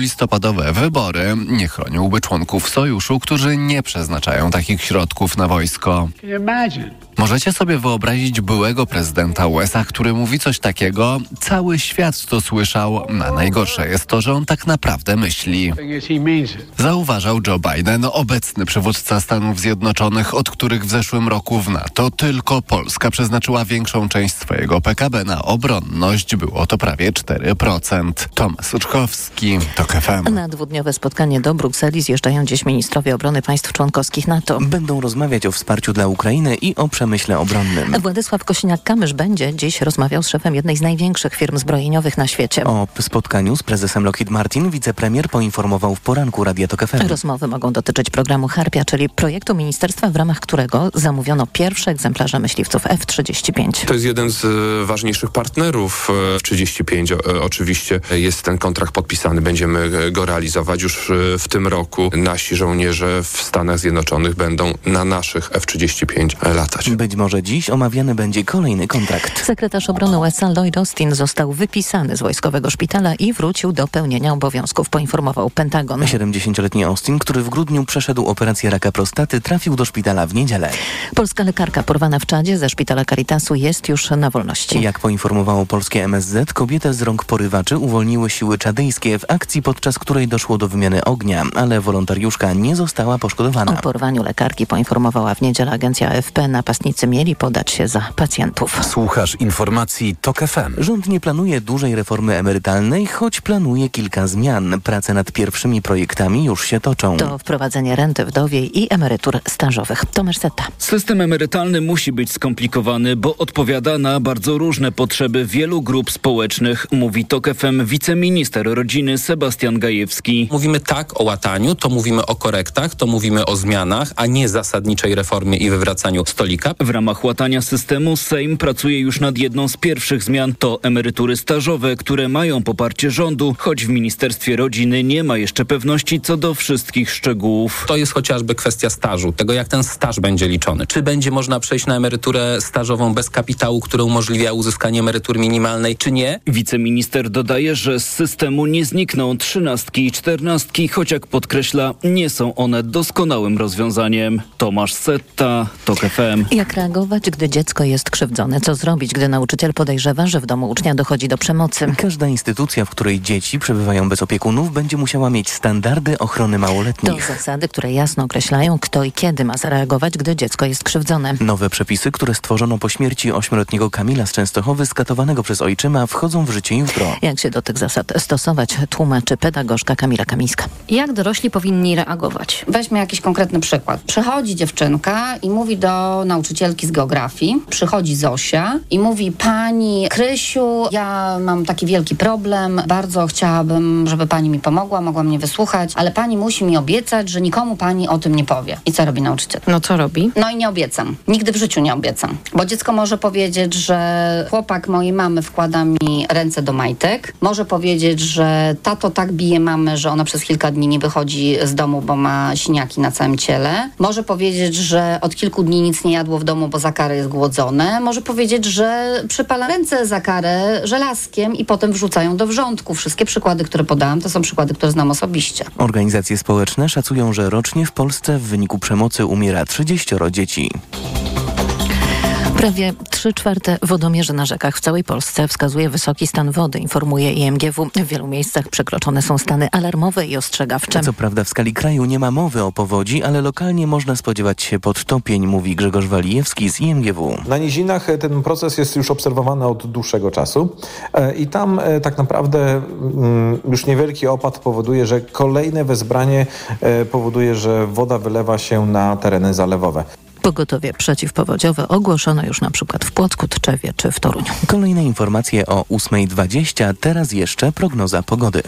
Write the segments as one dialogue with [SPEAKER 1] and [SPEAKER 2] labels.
[SPEAKER 1] listopadowe wybory nie chroniłby członków sojuszu, którzy nie przeznaczają takich środków na wojsko. Możecie sobie wyobrazić byłego prezydenta USA, który mówi coś takiego? Cały świat to słyszał, a najgorsze jest to, że on tak naprawdę myśli. Zauważał Joe Biden, obecny przywódca Stanów Zjednoczonych, od których w zeszłym roku w NATO tylko Polska przeznaczyła większą część swojego PKB na obronność. Było to prawie 4%. Tomasz Uczkowski, TOK FM.
[SPEAKER 2] Na dwudniowe spotkanie do Brukseli zjeżdżają dziś ministrowie obrony państw członkowskich NATO.
[SPEAKER 3] Będą rozmawiać o wsparciu dla Ukrainy i o przemyśle obronnym.
[SPEAKER 2] Władysław Kosiniak-Kamysz będzie dziś rozmawiał z szefem jednej z największych firm zbrojeniowych na świecie.
[SPEAKER 3] O spotkaniu z prezesem Lockheed Martin wicepremier poinformował w poranku Radia Tok FM.
[SPEAKER 2] Rozmowy mogą dotyczyć programu Harpia, czyli projektu ministerstwa, w ramach którego zamówiono pierwsze egzemplarze myśliwców F-35.
[SPEAKER 4] To jest jeden z e, ważniejszych partnerów e, F-35. E, oczywiście jest ten kontrakt podpisany, będziemy go realizować już w tym roku. Nasi żołnierze w Stanach Zjednoczonych będą na naszych F-35 latać.
[SPEAKER 3] Być może dziś omawiany będzie kolejny kontrakt.
[SPEAKER 2] Sekretarz obrony USA Lloyd Austin został wypisany z wojskowego szpitala i wrócił do pełnienia obowiązków, poinformował Pentagon.
[SPEAKER 3] 70-letni Austin, który w grudniu przeszedł operację raka prostaty, trafił do szpitala w niedzielę.
[SPEAKER 2] Polska lekarka porwana w Czadzie ze szpitala Caritasu jest już na wolności.
[SPEAKER 3] Jak poinformowało polskie MSZ, kobietę z rąk porywaczy uwolniły siły czadyjskie w akcji, podczas której doszło do wymiany ognia, ale wolontariuszka nie została poszkodowana.
[SPEAKER 2] O porwaniu lekarki poinformowała w niedzielę agencja AFP. Napastnicy mieli podać się za pacjentów.
[SPEAKER 5] Słuchasz informacji TOK FM.
[SPEAKER 3] Rząd nie planuje dużej reformy emerytalnej, choć planuje kilka zmian. Prace nad pierwszymi projektami już się toczą.
[SPEAKER 2] To wprowadzenie renty wdowiej i emerytur stażowych. Tomasz Seta.
[SPEAKER 6] System emerytalny musi być skomplikowany, bo odpowiada na bardzo różne potrzeby wielu grup społecznych, mówi TOK FM wiceminister rodziny Sebastian Gajewski.
[SPEAKER 7] Mówimy tak o łataniu, to mówimy o korektach, to mówimy o zmianach, a nie zasadniczej reformie i wywracaniu stolika.
[SPEAKER 6] W ramach łatania systemu Sejm pracuje już nad jedną z pierwszych zmian. To emerytury stażowe, które mają poparcie rządu, choć w Ministerstwie Rodziny nie ma jeszcze pewności co do wszystkich szczegółów.
[SPEAKER 7] To jest chociażby kwestia stażu, tego jak ten staż będzie liczony. Czy będzie można przejść na emeryturę stażową bez kapitału, który umożliwia uzyskanie emerytury minimalnej, czy nie?
[SPEAKER 6] Wiceminister dodaje, że z systemu nie znikną trzynastki i czternastki, choć jak podkreśla, nie są one doskonałym rozwiązaniem. Tomasz Setta, TOK FM.
[SPEAKER 2] Jak reagować, gdy dziecko jest krzywdzone? Co zrobić, gdy nauczyciel podejrzewa, że w domu ucznia dochodzi do przemocy?
[SPEAKER 3] Każda instytucja, w której dzieci przebywają bez opiekunów, będzie musiała mieć standardy ochrony
[SPEAKER 2] To
[SPEAKER 3] małoletnich.
[SPEAKER 2] zasady, które jasno określają, kto i kiedy ma zareagować, gdy dziecko jest krzywdzone.
[SPEAKER 3] Nowe przepisy, które stworzono po śmierci ośmioletniego Kamila z Częstochowy, skatowanego przez ojczyma, wchodzą w życie jutro.
[SPEAKER 2] Jak się do tych zasad stosować, tłumaczy pedagogzka Kamila Kamińska.
[SPEAKER 8] Jak dorośli powinni reagować? Weźmy jakiś konkretny przykład. Przychodzi dziewczynka i mówi do nauczycielki z geografii, przychodzi Zosia i mówi pani Krysiu, ja mam taki wielki problem, bardzo chciałabym, żeby pani mi pomogła, mogła mnie wysłuchać, ale pani musi mi obiecać, że nikomu pani o tym nie powie. I co robi nauczyciel?
[SPEAKER 9] No co robi?
[SPEAKER 8] No i nie obiecam. Nigdy w życiu nie obiecam. Bo dziecko może powiedzieć, że chłopak mojej mamy wkłada mi ręce do majtek. Może powiedzieć, że tato tak bije mamę, że ona przez kilka dni nie wychodzi z domu, bo ma siniaki na całym ciele. Może powiedzieć, że od kilku dni nic nie jadło w domu, bo za karę jest głodzone. Może powiedzieć, że przypala ręce za karę żelazkiem i potem wrzucają do wrzątku. Wszystkie przykłady, które podałam, to są przykłady, które znam osobiście.
[SPEAKER 3] Organizacje społeczne szacują, że rocznie w Polsce w wyniku przemocy umiera 30 dzieci.
[SPEAKER 2] Prawie 3 czwarte wodomierzy na rzekach w całej Polsce wskazuje wysoki stan wody, informuje IMGW. W wielu miejscach przekroczone są stany alarmowe i ostrzegawcze.
[SPEAKER 3] Co prawda w skali kraju nie ma mowy o powodzi, ale lokalnie można spodziewać się podtopień, mówi Grzegorz Walijewski z IMGW.
[SPEAKER 10] Na nizinach e, ten proces jest już obserwowany od dłuższego czasu e, i tam e, tak naprawdę mm, już niewielki opad powoduje, że kolejne wezbranie powoduje, że woda wylewa się na tereny zalewowe.
[SPEAKER 2] Pogotowie przeciwpowodziowe ogłoszono już na przykład w Płocku, Tczewie czy w Toruniu.
[SPEAKER 3] Kolejne informacje o 8.20, teraz jeszcze prognoza pogody.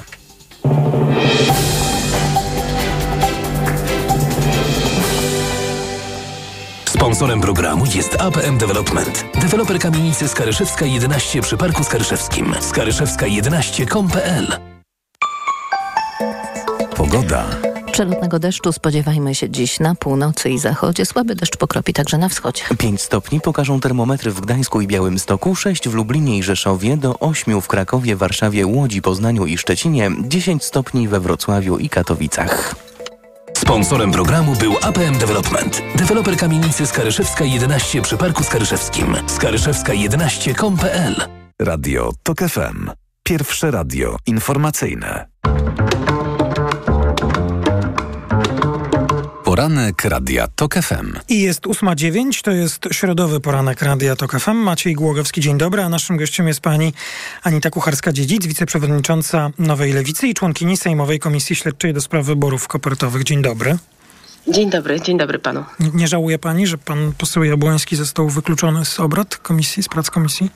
[SPEAKER 5] Sponsorem programu jest APM Development. Deweloper kamienicy Skaryszewska 11 przy Parku Skaryszewskim. Skaryszewska11.com.pl Pogoda.
[SPEAKER 2] Przelotnego deszczu spodziewajmy się dziś na północy i zachodzie. Słaby deszcz pokropi także na wschodzie.
[SPEAKER 3] 5 stopni pokażą termometry w Gdańsku i Białymstoku, 6 w Lublinie i Rzeszowie, do 8 w Krakowie, Warszawie, Łodzi, Poznaniu i Szczecinie, 10 stopni we Wrocławiu i Katowicach.
[SPEAKER 5] Sponsorem programu był APM Development. Deweloper kamienicy Skaryszewska 11 przy Parku Skaryszewskim. Skaryszewska11.com.pl
[SPEAKER 9] Radio TOK FM. Pierwsze radio informacyjne. Poranek Radia TOK FM.
[SPEAKER 11] I jest 8.09, to jest środowy poranek Radia TOK FM. Maciej Głogowski, dzień dobry, a naszym gościem jest pani Anita Kucharska-Dziedzic, wiceprzewodnicząca Nowej Lewicy i członkini Sejmowej Komisji Śledczej do spraw wyborów kopertowych. Dzień dobry.
[SPEAKER 12] Dzień dobry, dzień dobry panu.
[SPEAKER 11] Nie, nie żałuje pani, że pan poseł Jabłoński został wykluczony z obrad komisji, z prac komisji?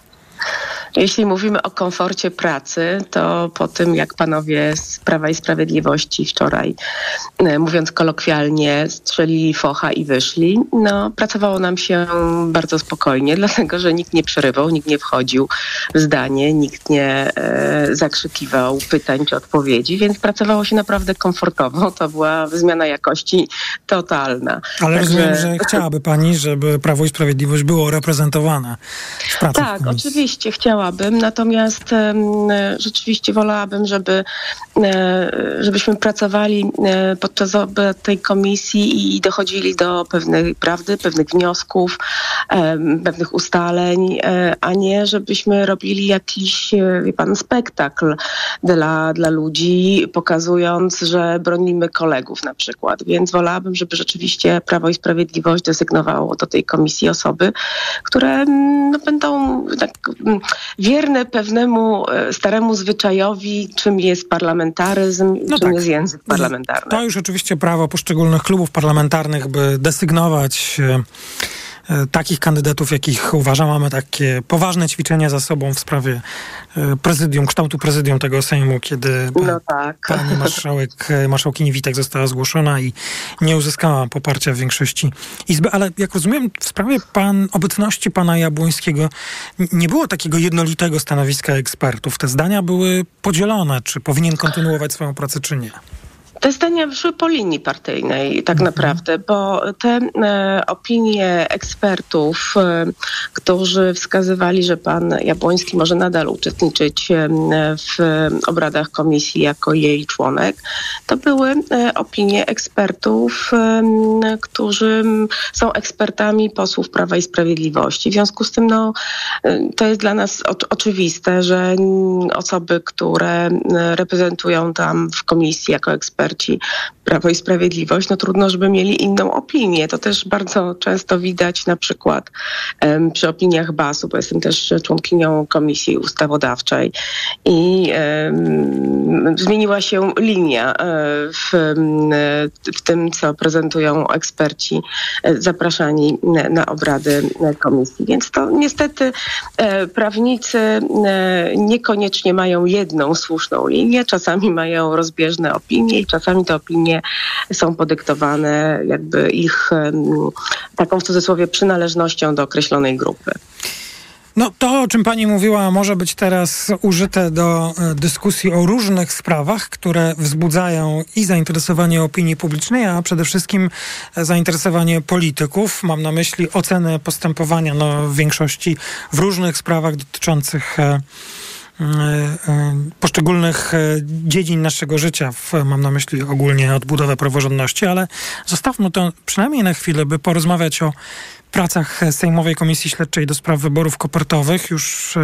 [SPEAKER 12] Jeśli mówimy o komforcie pracy, to po tym, jak panowie z Prawa i Sprawiedliwości wczoraj, e, mówiąc kolokwialnie, strzelili focha i wyszli, no pracowało nam się bardzo spokojnie, dlatego że nikt nie przerywał, nikt nie wchodził w zdanie, nikt nie e, zakrzykiwał pytań czy odpowiedzi, więc pracowało się naprawdę komfortowo. To była zmiana jakości totalna.
[SPEAKER 11] Ale Także... rozumiem, że chciałaby pani, żeby Prawo i Sprawiedliwość było reprezentowane w pracy.
[SPEAKER 12] Tak, oczywiście chciała chciałabym, natomiast rzeczywiście wolałabym, żeby, e, żebyśmy pracowali e, podczas tej komisji i dochodzili do pewnej prawdy, pewnych wniosków, pewnych ustaleń, e, a nie żebyśmy robili jakiś, wie pan, spektakl dla, dla ludzi, pokazując, że bronimy kolegów na przykład. Więc wolałabym, żeby rzeczywiście Prawo i Sprawiedliwość desygnowało do tej komisji osoby, które no, będą tak wierne pewnemu e, staremu zwyczajowi, czym jest parlamentaryzm, no czym tak. jest język parlamentarny.
[SPEAKER 11] To już oczywiście prawo poszczególnych klubów parlamentarnych, by desygnować e, takich kandydatów, jakich uważam. Mamy takie poważne ćwiczenia za sobą w sprawie e, prezydium, kształtu prezydium tego Sejmu, kiedy
[SPEAKER 12] no tak.
[SPEAKER 11] pani marszałek, e, marszałkini Witek została zgłoszona i nie uzyskała poparcia w większości Izby. Ale jak rozumiem, w sprawie pan, obecności pana Jabłońskiego nie było takiego jednolitego stanowiska ekspertów. Te zdania były podzielone, czy powinien kontynuować swoją pracę, czy nie.
[SPEAKER 12] Te zdania wyszły po linii partyjnej tak mhm. naprawdę, bo te e, opinie ekspertów, e, którzy wskazywali, że pan Jabłoński może nadal uczestniczyć e, w obradach komisji jako jej członek, to były opinie ekspertów, którzy są ekspertami posłów Prawa i Sprawiedliwości. W związku z tym no, to jest dla nas oczywiste, że osoby, które reprezentują tam w komisji jako eksperci, eksperci Prawo i Sprawiedliwość, no trudno, żeby mieli inną opinię. To też bardzo często widać na przykład um, przy opiniach BAS-u, bo jestem też członkinią Komisji Ustawodawczej i um, zmieniła się linia e, w, w tym, co prezentują eksperci e, zapraszani na obrady komisji. Więc to niestety e, prawnicy niekoniecznie mają jedną słuszną linię, czasami mają rozbieżne opinie i czasami te opinie są podyktowane jakby ich taką w cudzysłowie przynależnością do określonej grupy.
[SPEAKER 11] No to, o czym pani mówiła, może być teraz użyte do e, dyskusji o różnych sprawach, które wzbudzają i zainteresowanie opinii publicznej, a przede wszystkim zainteresowanie polityków. Mam na myśli ocenę postępowania no, w większości w różnych sprawach dotyczących e, E, e, poszczególnych e, dziedzin naszego życia. Mam na myśli ogólnie odbudowę praworządności, ale zostawmy to przynajmniej na chwilę, by porozmawiać o pracach Sejmowej Komisji Śledczej do spraw wyborów kopertowych. Już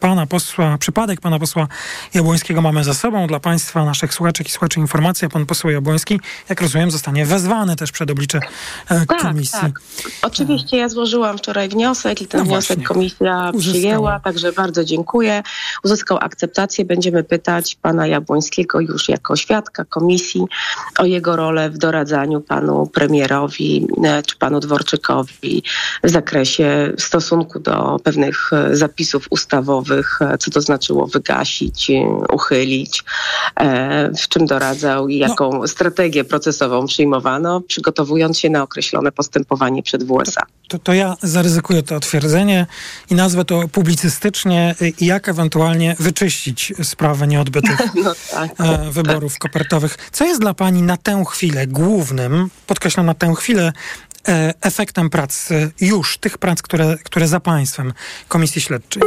[SPEAKER 11] pana posła, przypadek pana posła Jabłońskiego mamy za sobą. Dla państwa, naszych słuchaczek i słuchaczy informacja, pan poseł Jabłoński, jak rozumiem, zostanie wezwany też przed oblicze e, tak, komisji. Tak.
[SPEAKER 12] Oczywiście ja złożyłam wczoraj wniosek i ten no wniosek komisja Uzyskała. przyjęła, także bardzo dziękuję. Uzyskał akceptację. Będziemy pytać pana Jabłońskiego już jako świadka komisji o jego rolę w doradzaniu panu premierowi e, czy panu Dworczykowi w zakresie stosunku do pewnych e, zapisów ustawowych sejmowych, co to znaczyło wygasić, uchylić, w czym doradzał i jaką no. strategię procesową przyjmowano, przygotowując się na określone postępowanie przed WSA.
[SPEAKER 11] To, to ja zaryzykuję to twierdzenie i nazwę to publicystycznie, jak ewentualnie wyczyścić sprawę nieodbytych no tak, e, wyborów tak. kopertowych. Co jest dla Pani na tę chwilę głównym, podkreślam na tę chwilę, e, efektem prac już, tych prac, które, które za Państwem Komisji Śledczej?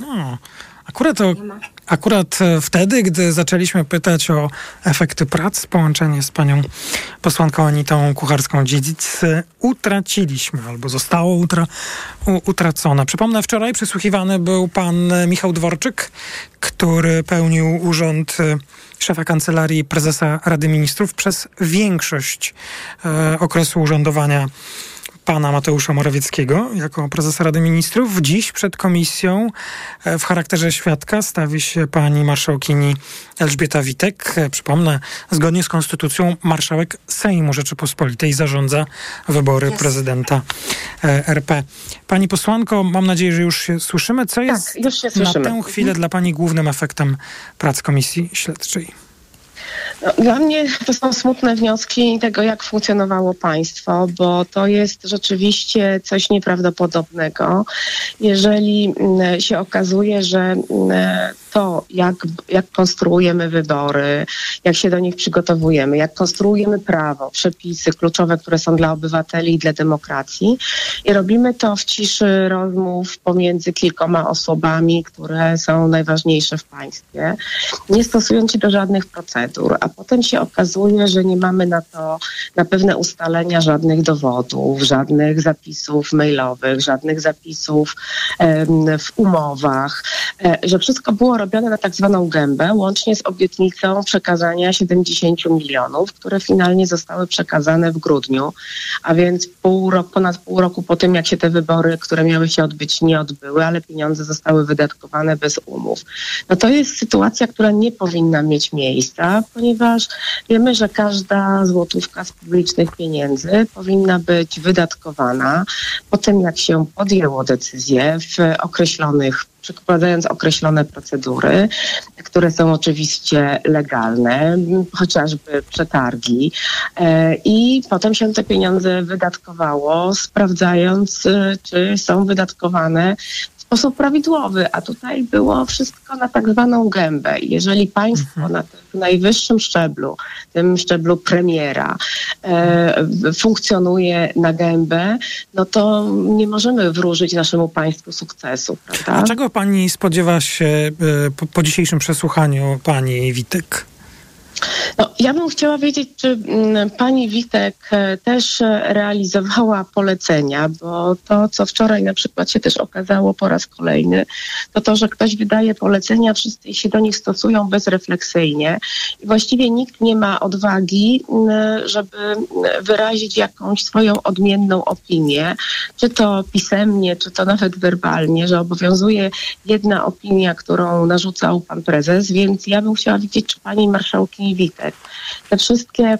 [SPEAKER 11] No, akurat to Akurat e, wtedy, gdy zaczęliśmy pytać o efekty prac, połączenie z panią posłanką Anitą Kucharską-Dziedzic, e, utraciliśmy albo zostało utra, utracone. Przypomnę, wczoraj przysłuchiwany był pan Michał Dworczyk, który pełnił urząd e, szefa kancelarii prezesa Rady Ministrów przez większość e, okresu urzędowania pana Mateusza Morawieckiego jako prezesa Rady Ministrów. Dziś przed komisją e, w charakterze świadka stawi się pani marszałkini Elżbieta Witek. E, przypomnę, zgodnie z konstytucją marszałek Sejmu Rzeczypospolitej zarządza wybory yes. prezydenta e, RP. Pani posłanko, mam nadzieję, że już się słyszymy. Co jest
[SPEAKER 12] tak,
[SPEAKER 11] na tę chwilę dla pani głównym efektem prac komisji śledczej?
[SPEAKER 12] No, dla mnie to są smutne wnioski tego, jak funkcjonowało państwo, bo to jest rzeczywiście coś nieprawdopodobnego. Jeżeli mm, się okazuje, że mm, to, jak, jak konstruujemy wybory, jak się do nich przygotowujemy, jak konstruujemy prawo, przepisy kluczowe, które są dla obywateli i dla demokracji, i robimy to w ciszy rozmów pomiędzy kilkoma osobami, które są najważniejsze w państwie, nie stosując się do żadnych procedur, a potem się okazuje, że nie mamy na to, na pewne ustalenia żadnych dowodów, żadnych zapisów mailowych, żadnych zapisów w umowach, e, że wszystko było robione na tak zwaną gębę, łącznie z obietnicą przekazania 70 milionów, które finalnie zostały przekazane w grudniu, a więc pół roku, ponad pół roku po tym, jak się te wybory, które miały się odbyć, nie odbyły, ale pieniądze zostały wydatkowane bez umów. No to jest sytuacja, która nie powinna mieć miejsca, ponieważ wiemy, że każda złotówka z publicznych pieniędzy powinna być wydatkowana po tym, jak się podjęło decyzję w określonych przeprowadzając określone procedury, które są oczywiście legalne, chociażby przetargi. E, I potem się te pieniądze wydatkowało, sprawdzając, e, czy są wydatkowane sposób prawidłowy, a tutaj było wszystko na tak zwaną gębę. Jeżeli państwo mhm. na tym najwyższym szczeblu, tym szczeblu premiera, e, funkcjonuje na gębę, no to nie możemy wróżyć naszemu państwu sukcesu, prawda?
[SPEAKER 11] A czego pani spodziewa się e, po, po dzisiejszym przesłuchaniu pani Witek?
[SPEAKER 12] No, ja bym chciała wiedzieć, czy mm, pani Witek e, też realizowała polecenia, bo to, co wczoraj na przykład się też okazało po raz kolejny, to to, że ktoś wydaje polecenia, wszyscy się do nich stosują bezrefleksyjnie i właściwie nikt nie ma odwagi, mm, żeby wyrazić jakąś swoją odmienną opinię, czy to pisemnie, czy to nawet werbalnie, że obowiązuje jedna opinia, którą narzucał pan prezes, więc ja bym chciała wiedzieć, czy pani marszałkini Witek. Te wszystkie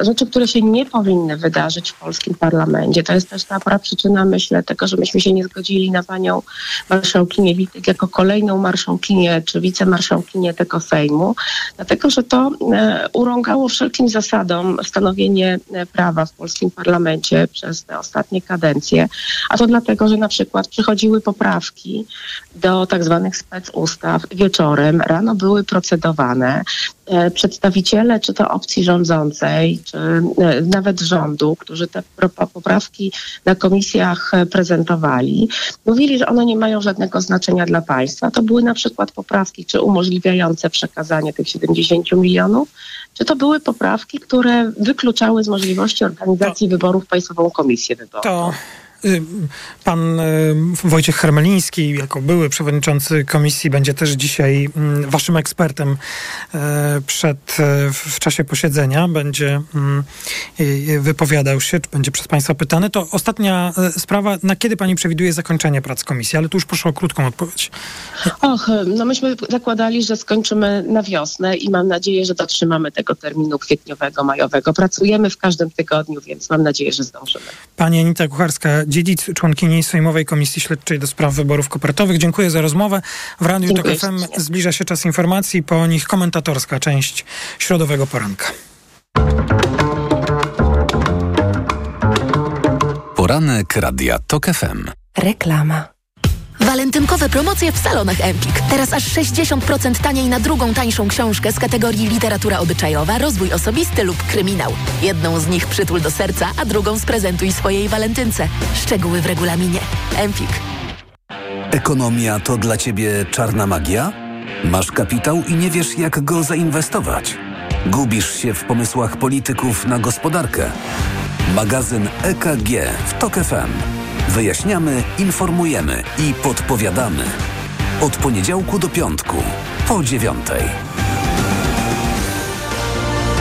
[SPEAKER 12] rzeczy, które się nie powinny wydarzyć w polskim parlamencie. To jest też ta przyczyna, myślę, tego, że myśmy się nie zgodzili na panią marszałkinię Witek jako kolejną marszałkinię czy wicemarszałkinię tego Sejmu, dlatego, że to e, urągało wszelkim zasadom stanowienie e, prawa w polskim parlamencie przez te ostatnie kadencje, a to dlatego, że na przykład przychodziły poprawki do tak zwanych specustaw wieczorem, rano były procedowane, e, przedstawiciele czy to opcji rządzącej, czy e, nawet rządu, którzy te poprawki na komisjach e, prezentowali, mówili, że one nie mają żadnego znaczenia dla państwa. To były na przykład poprawki, czy umożliwiające przekazanie tych 70 milionów, czy to były poprawki, które wykluczały z możliwości organizacji to, wyborów Państwową Komisję Wyborczą.
[SPEAKER 11] To pan y, Wojciech Hermeliński, jako były przewodniczący komisji, będzie też dzisiaj mm, waszym ekspertem y, przed, w czasie posiedzenia. Będzie mm, wypowiadał się, czy będzie przez państwa pytany. To ostatnia sprawa. Na kiedy pani przewiduje zakończenie prac komisji? Ale tu już proszę o krótką odpowiedź.
[SPEAKER 12] Och, no myśmy zakładali, że skończymy na wiosnę i mam nadzieję, że dotrzymamy tego terminu kwietniowego, majowego. Pracujemy w każdym tygodniu, więc mam nadzieję, że zdążymy.
[SPEAKER 11] Pani Anita Kucharska, Dziedzic, członkini Sejmowej Komisji Śledczej do spraw wyborów kopertowych. Dziękuję za rozmowę. W Radiu Tok FM zbliża się czas informacji, po nich komentatorska część środowego poranka.
[SPEAKER 9] Poranek Radia TOK FM.
[SPEAKER 13] Reklama. Walentynkowe promocje w salonach Empik. Teraz aż 60% taniej na drugą tańszą książkę z kategorii literatura obyczajowa, rozwój osobisty lub kryminał. Jedną z nich przytul do serca, a drugą sprezentuj swojej walentynce. Szczegóły w regulaminie. Empik.
[SPEAKER 9] Ekonomia to dla Ciebie czarna magia? Masz kapitał i nie wiesz, jak go zainwestować. Gubisz się w pomysłach polityków na gospodarkę. Magazyn EKG w TOK FM. Wyjaśniamy, informujemy i podpowiadamy. Od poniedziałku do piątku, po dziewiątej.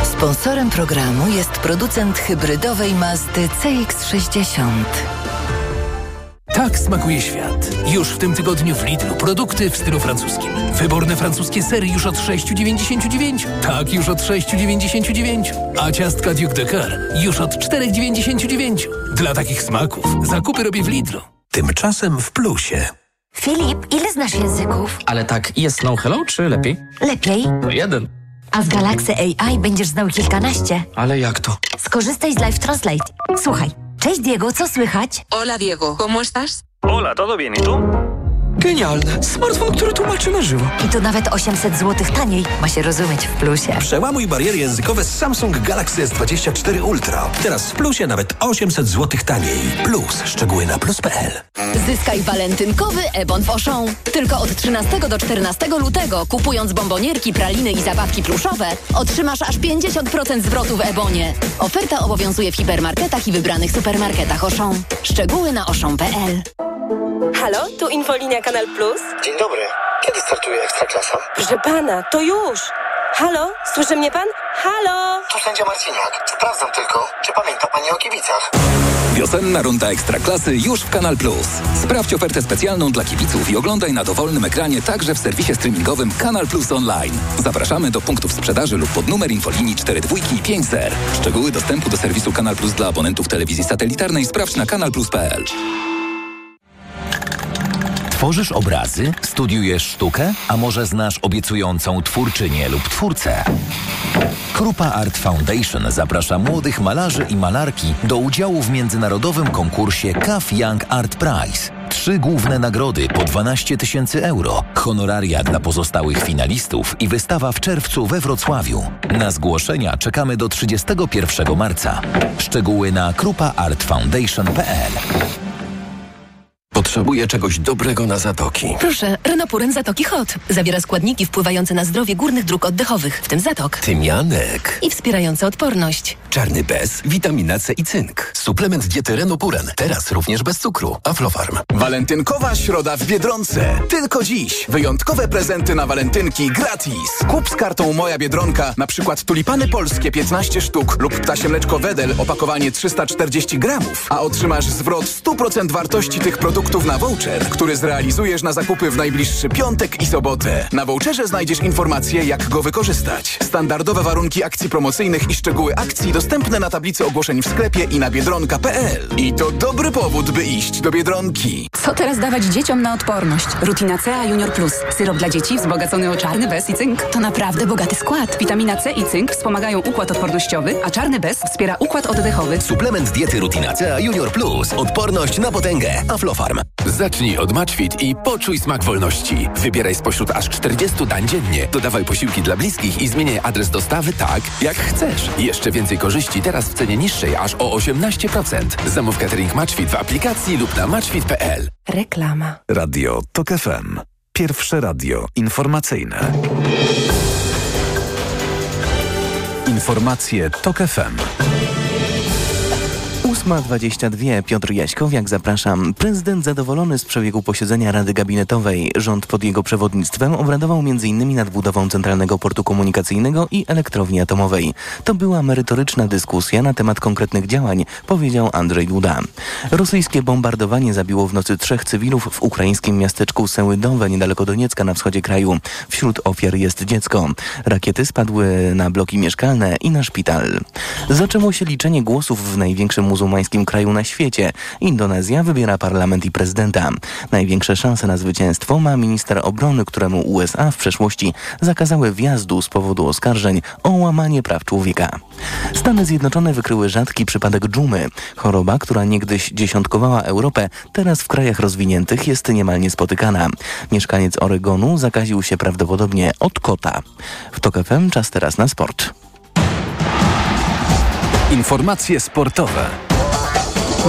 [SPEAKER 14] Sponsorem programu jest producent hybrydowej Mazdy CX-60.
[SPEAKER 15] Tak smakuje świat. Już w tym tygodniu w Lidlu produkty w stylu francuskim. Wyborne francuskie sery już od 6,99. Tak, już od 6,99. A ciastka Duke de Car już od 4,99. Dla takich smaków zakupy robię w Lidlu.
[SPEAKER 16] Tymczasem w plusie.
[SPEAKER 17] Filip, ile znasz języków?
[SPEAKER 18] Ale tak, jest no hello, czy lepiej?
[SPEAKER 17] Lepiej.
[SPEAKER 18] To jeden.
[SPEAKER 17] A z Galaxy AI będziesz znał kilkanaście.
[SPEAKER 18] Ale jak to?
[SPEAKER 17] Skorzystaj z Live Translate. Słuchaj. Cześć Diego, co słychać?
[SPEAKER 19] Hola Diego, ¿cómo estás?
[SPEAKER 20] Hola, ¿todo bien? ¿Y tú?
[SPEAKER 19] Genialne! Smartfon, który tłumaczy na żywo.
[SPEAKER 17] I to nawet 800 zł taniej. Ma się rozumieć w plusie.
[SPEAKER 16] Przełamuj bariery językowe z Samsung Galaxy S24 Ultra. Teraz w plusie nawet 800 zł taniej. Plus. Szczegóły na plus.pl.
[SPEAKER 13] Zyskaj walentynkowy e-bon w Auchan. Tylko od 13 do 14 lutego, kupując bombonierki, praliny i zabawki pluszowe, otrzymasz aż 50% zwrotu w e-bonie. Oferta obowiązuje w hipermarketach i wybranych supermarketach Auchan. Szczegóły na auchan.pl.
[SPEAKER 21] Halo, tu Infolinia Kanal Plus?
[SPEAKER 22] Dzień dobry. Kiedy startuje Ekstraklasa?
[SPEAKER 21] Proszę pana, to już. Halo, słyszy mnie pan? Halo?
[SPEAKER 22] Tu sędzia Marciniak. Sprawdzam tylko, czy pamięta pani o kibicach.
[SPEAKER 23] Wiosenna runda Ekstraklasy już w Kanal Plus. Sprawdź ofertę specjalną dla kibiców i oglądaj na dowolnym ekranie także w serwisie streamingowym Kanal Plus Online. Zapraszamy do punktów sprzedaży lub pod numer infolinii 42 i 5 zer. Szczegóły dostępu do serwisu Kanal Plus dla abonentów telewizji satelitarnej sprawdź na kanalplus.pl.
[SPEAKER 24] Tworzysz obrazy? Studiujesz sztukę? A może znasz obiecującą twórczynię lub twórcę? Krupa Art Foundation zaprasza młodych malarzy i malarki do udziału w międzynarodowym konkursie CAF Young Art Prize. Trzy główne nagrody po 12 tysięcy euro, honoraria dla pozostałych finalistów i wystawa w czerwcu we Wrocławiu. Na zgłoszenia czekamy do 31 marca. Szczegóły na krupaartfoundation.pl
[SPEAKER 25] Potrzebuję czegoś dobrego na zatoki.
[SPEAKER 13] Proszę, Renopuren Zatoki Hot. Zawiera składniki wpływające na zdrowie górnych dróg oddechowych, w tym zatok.
[SPEAKER 25] Tymianek.
[SPEAKER 13] I wspierające odporność.
[SPEAKER 25] Czarny bez, witamina C i cynk. Suplement diety Renopuren. Teraz również bez cukru. Aflofarm.
[SPEAKER 26] Walentynkowa środa w Biedronce. Tylko dziś. Wyjątkowe prezenty na walentynki gratis. Kup z kartą Moja Biedronka na przykład tulipany polskie 15 sztuk lub ptasie mleczko Wedel opakowanie 340 gramów, a otrzymasz zwrot 100% wartości tych produktów na voucher, który zrealizujesz na zakupy w najbliższy piątek i sobotę. Na voucherze znajdziesz informacje, jak go wykorzystać. Standardowe warunki akcji promocyjnych i szczegóły akcji dostępne na tablicy ogłoszeń w sklepie i na biedronka.pl. I to dobry powód, by iść do Biedronki.
[SPEAKER 27] Co teraz dawać dzieciom na odporność? Rutina C Junior Plus. Syrop dla dzieci wzbogacony o czarny bez i cynk. To naprawdę bogaty skład. Witamina C i cynk wspomagają układ odpornościowy, a czarny bez wspiera układ oddechowy.
[SPEAKER 25] Suplement diety Rutina C Junior Plus. Odporność na potęgę. Aflofarm.
[SPEAKER 28] Zacznij od Matchfit i poczuj smak wolności. Wybieraj spośród aż 40 dań dziennie. Dodawaj posiłki dla bliskich i zmieniaj adres dostawy tak, jak chcesz. Jeszcze więcej korzyści teraz w cenie niższej aż o 18%. Zamów catering Matchfit w aplikacji lub na matchfit.pl.
[SPEAKER 13] Reklama.
[SPEAKER 9] Radio TOK FM. Pierwsze radio informacyjne. Informacje TOK FM.
[SPEAKER 3] 8.22 Piotr Jaśkowiak, zapraszam. Prezydent zadowolony z przebiegu posiedzenia Rady Gabinetowej. Rząd pod jego przewodnictwem obradował m.in. nad budową Centralnego Portu Komunikacyjnego i elektrowni atomowej. To była merytoryczna dyskusja na temat konkretnych działań, powiedział Andrzej Duda. Rosyjskie bombardowanie zabiło w nocy trzech cywilów w ukraińskim miasteczku Sełydowe, niedaleko Doniecka na wschodzie kraju. Wśród ofiar jest dziecko. Rakiety spadły na bloki mieszkalne i na szpital. Zaczęło się liczenie głosów w największym muzułmańskim muzułmańskim kraju na świecie. Indonezja wybiera parlament i prezydenta. Największe szanse na zwycięstwo ma minister obrony, któremu USA w przeszłości zakazały wjazdu z powodu oskarżeń o łamanie praw człowieka. Stany Zjednoczone wykryły rzadki przypadek dżumy. Choroba, która niegdyś dziesiątkowała Europę, teraz w krajach rozwiniętych jest niemal niespotykana. Mieszkaniec Oregonu zakaził się prawdopodobnie od kota. W TOK FM czas teraz na sport.
[SPEAKER 16] Informacje sportowe.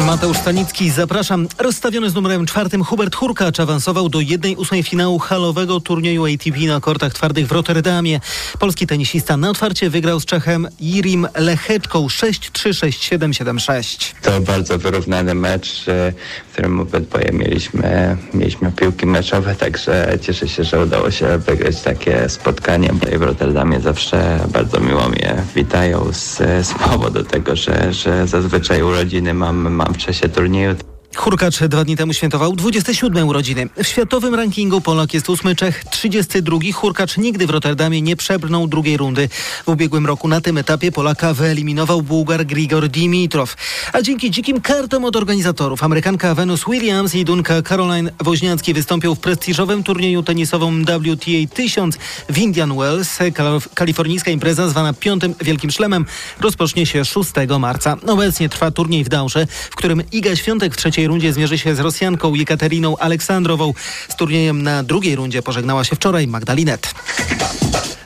[SPEAKER 29] Mateusz Stanicki, zapraszam. Rozstawiony z numerem czwartym Hubert Hurkacz awansował do 1-8 finału halowego turnieju ATP na kortach twardych w Rotterdamie. Polski tenisista na otwarcie wygrał z Czechem Jirim Lecheczką 6-3, 6-7, 7-6.
[SPEAKER 30] To bardzo wyrównany mecz, e, w którym obydwoje mieliśmy, mieliśmy piłki meczowe, także cieszę się, że udało się wygrać takie spotkanie. W Rotterdamie zawsze bardzo miło mnie witają z, z powodu tego, że, że zazwyczaj urodziny mam, mam w czasie turnieju.
[SPEAKER 29] Hurkacz dwa dni temu świętował 27 urodziny. W światowym rankingu Polak jest 8 Czech, 32. Hurkacz nigdy w Rotterdamie nie przebrnął drugiej rundy. W ubiegłym roku na tym etapie Polaka wyeliminował Bułgar Grigor Dimitrow. A dzięki dzikim kartom od organizatorów Amerykanka Venus Williams i Dunka Caroline Woźniacki wystąpią w prestiżowym turnieju tenisowym WTA 1000 w Indian Wells. Kalif- Kalifornijska impreza zwana Piątym Wielkim Szlemem rozpocznie się 6 marca. Obecnie trwa turniej w Dałże, w którym Iga Świątek w trzeciej rundzie zmierzy się z Rosjanką Jekateriną Aleksandrową. Z turniejem na drugiej rundzie pożegnała się wczoraj Magdalinet.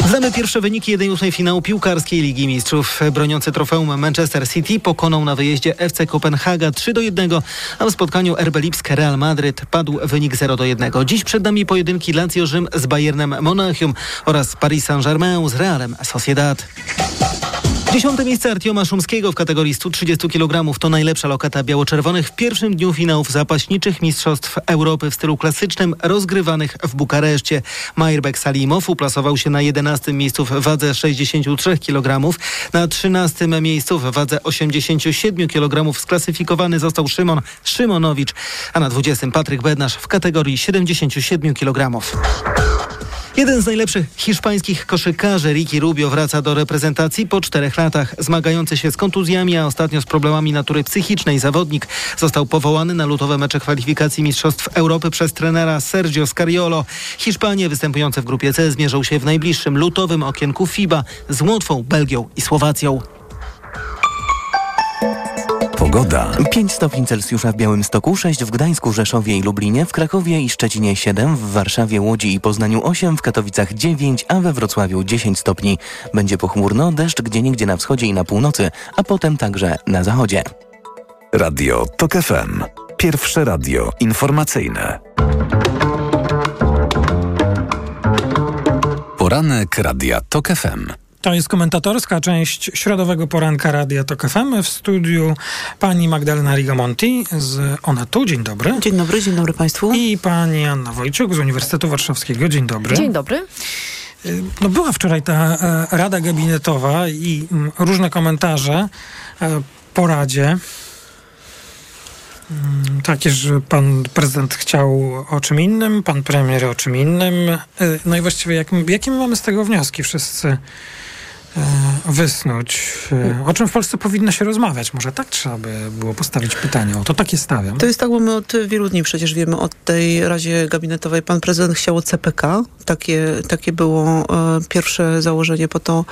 [SPEAKER 29] Znamy pierwsze wyniki 1-8 finału piłkarskiej Ligi Mistrzów. Broniący trofeum Manchester City pokonał na wyjeździe FC Kopenhaga 3 do 1, a w spotkaniu RB Lipsk Real Madryt padł wynik 0 do 1. Dziś przed nami pojedynki Lazio Rzym z Bayernem Monachium oraz Paris Saint-Germain z Realem Sociedad. Dziesiąte miejsce Artioma Szumskiego w kategorii 130 kg to najlepsza lokata biało-czerwonych w pierwszym dniu finałów zapaśniczych Mistrzostw Europy w stylu klasycznym rozgrywanych w Bukareszcie. Majerbek Salimow uplasował się na 11 miejscu w wadze 63 kg. Na 13 miejscu w wadze 87 kg sklasyfikowany został Szymon Szymonowicz, a na 20 Patryk Bednarz w kategorii 77 kg. Jeden z najlepszych hiszpańskich koszykarzy, Ricky Rubio, wraca do reprezentacji po czterech latach. Zmagający się z kontuzjami, a ostatnio z problemami natury psychicznej zawodnik został powołany na lutowe mecze kwalifikacji Mistrzostw Europy przez trenera Sergio Scariolo. Hiszpanie występujące w grupie C zmierzą się w najbliższym lutowym okienku FIBA z Łotwą, Belgią i Słowacją.
[SPEAKER 3] Pogoda. 5 stopni Celsjusza w Białymstoku, 6 w Gdańsku, Rzeszowie i Lublinie, w Krakowie i Szczecinie 7, w Warszawie, Łodzi i Poznaniu 8, w Katowicach 9, a we Wrocławiu 10 stopni. Będzie pochmurno, deszcz gdzieniegdzie na wschodzie i na północy, a potem także na zachodzie.
[SPEAKER 16] Radio TOK FM. Pierwsze radio informacyjne. Poranek Radia TOK FM.
[SPEAKER 11] To jest komentatorska część środowego poranka Radia Tok FM. W studiu pani Magdalena Rigamonti z Onetu. Dzień dobry.
[SPEAKER 31] Dzień dobry, dzień dobry Państwu.
[SPEAKER 11] I pani Anna Wojciuk z Uniwersytetu Warszawskiego. Dzień dobry.
[SPEAKER 32] Dzień dobry.
[SPEAKER 11] No była wczoraj ta e, Rada Gabinetowa i mm, różne komentarze e, po Radzie. Mm, Takie, że pan prezydent chciał o czym innym, pan premier o czym innym. E, No i właściwie jak, jakie my mamy z tego wnioski wszyscy wysnuć? E, O czym w Polsce powinno się rozmawiać? Może tak trzeba by było postawić pytanie. O to takie stawiam.
[SPEAKER 31] To jest tak, bo my od wielu dni przecież wiemy o tej Radzie Gabinetowej. Pan prezydent chciał CPK. Takie, takie było e, pierwsze założenie, po to,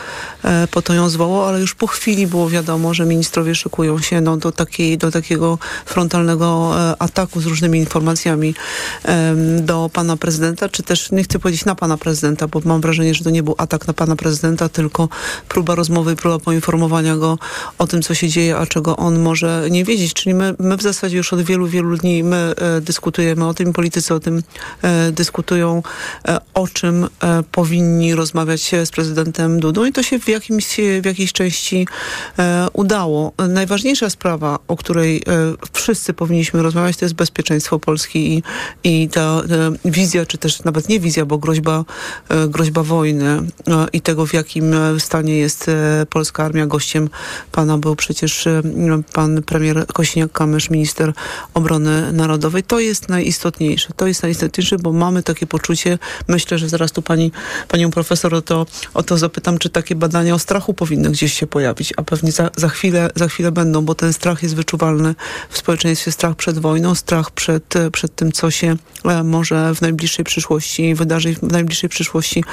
[SPEAKER 31] e, po to ją zwołał, ale już po chwili było wiadomo, że ministrowie szykują się no, do, takiej, do takiego frontalnego e, ataku z różnymi informacjami do pana prezydenta, czy też nie chcę powiedzieć na pana prezydenta, bo mam wrażenie, że to nie był atak na pana prezydenta, tylko próba rozmowy próba poinformowania go o tym, co się dzieje, a czego on może nie wiedzieć. Czyli my, my w zasadzie już od wielu, wielu dni my e, dyskutujemy o tym, politycy o tym e, dyskutują, e, o czym e, powinni rozmawiać z prezydentem Dudą i to się w, jakimś, w jakiejś części e, udało. Najważniejsza sprawa, o której e, wszyscy powinniśmy rozmawiać, to jest bezpieczeństwo Polski i, i ta wizja, czy też nawet nie wizja, bo groźba, groźba wojny i tego, w jakim e, stanie jest e, polska armia. Gościem pana był przecież e, pan premier Kośniak-Kamysz, minister obrony narodowej. To jest najistotniejsze. To jest najistotniejsze, bo mamy takie poczucie, myślę, że zaraz tu pani, panią profesor o to, o to zapytam, czy takie badania o strachu powinny gdzieś się pojawić, a pewnie za, za, chwilę, za chwilę będą, bo ten strach jest wyczuwalny w społeczeństwie. Strach przed wojną, strach przed, przed tym, co się e, może w najbliższej przyszłości wydarzyć. W najbliższej przyszłości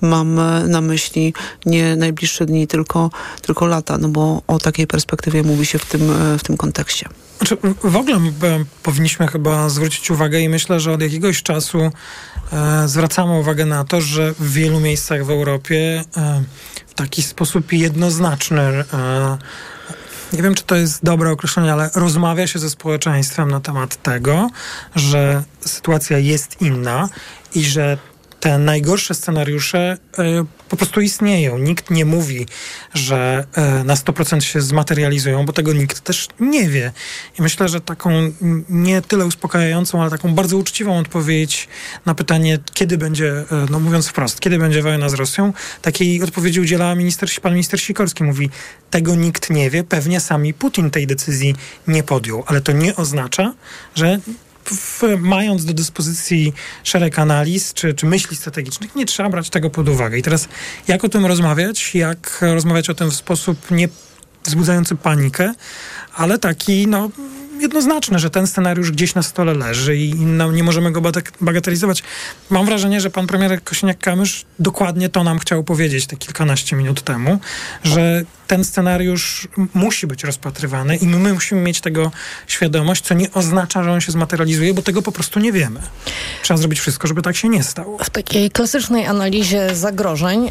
[SPEAKER 31] mam e, na myśli nie najbliższe dni, tylko, tylko lata, no bo o takiej perspektywie mówi się w tym, e, w tym kontekście.
[SPEAKER 11] Znaczy, w ogóle powinniśmy chyba zwrócić uwagę i myślę, że od jakiegoś czasu e, zwracamy uwagę na to, że w wielu miejscach w Europie e, w taki sposób jednoznaczny e, nie wiem, czy to jest dobre określenie, ale rozmawia się ze społeczeństwem na temat tego, że sytuacja jest inna i że te najgorsze scenariusze y, po prostu istnieją. Nikt nie mówi, że y, na 100% się zmaterializują, bo tego nikt też nie wie. I myślę, że taką nie tyle uspokajającą, ale taką bardzo uczciwą odpowiedź na pytanie, kiedy będzie, y, no mówiąc wprost, kiedy będzie wojna z Rosją, takiej odpowiedzi udziela minister, pan minister Sikorski. Mówi, tego nikt nie wie, pewnie sami Putin tej decyzji nie podjął, ale to nie oznacza, że w, mając do dyspozycji szereg analiz czy, czy myśli strategicznych, nie trzeba brać tego pod uwagę. I teraz jak o tym rozmawiać? Jak rozmawiać o tym w sposób nie wzbudzający panikę, ale taki, no, jednoznaczne, że ten scenariusz gdzieś na stole leży i no, nie możemy go bagatelizować. Mam wrażenie, że pan premier Kosiniak-Kamysz dokładnie to nam chciał powiedzieć te kilkanaście minut temu, że ten scenariusz musi być rozpatrywany i my musimy mieć tego świadomość, co nie oznacza, że on się zmaterializuje, bo tego po prostu nie wiemy. Trzeba zrobić wszystko, żeby tak się nie stało.
[SPEAKER 33] W takiej klasycznej analizie zagrożeń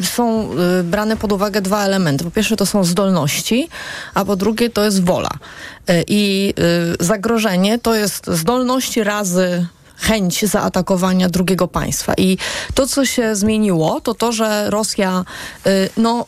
[SPEAKER 33] y, są y, brane pod uwagę dwa elementy. Po pierwsze to są zdolności, a po drugie to jest wola. Y, I y, zagrożenie to jest zdolności razy chęć zaatakowania drugiego państwa. I to, co się zmieniło, to to, że Rosja y, no,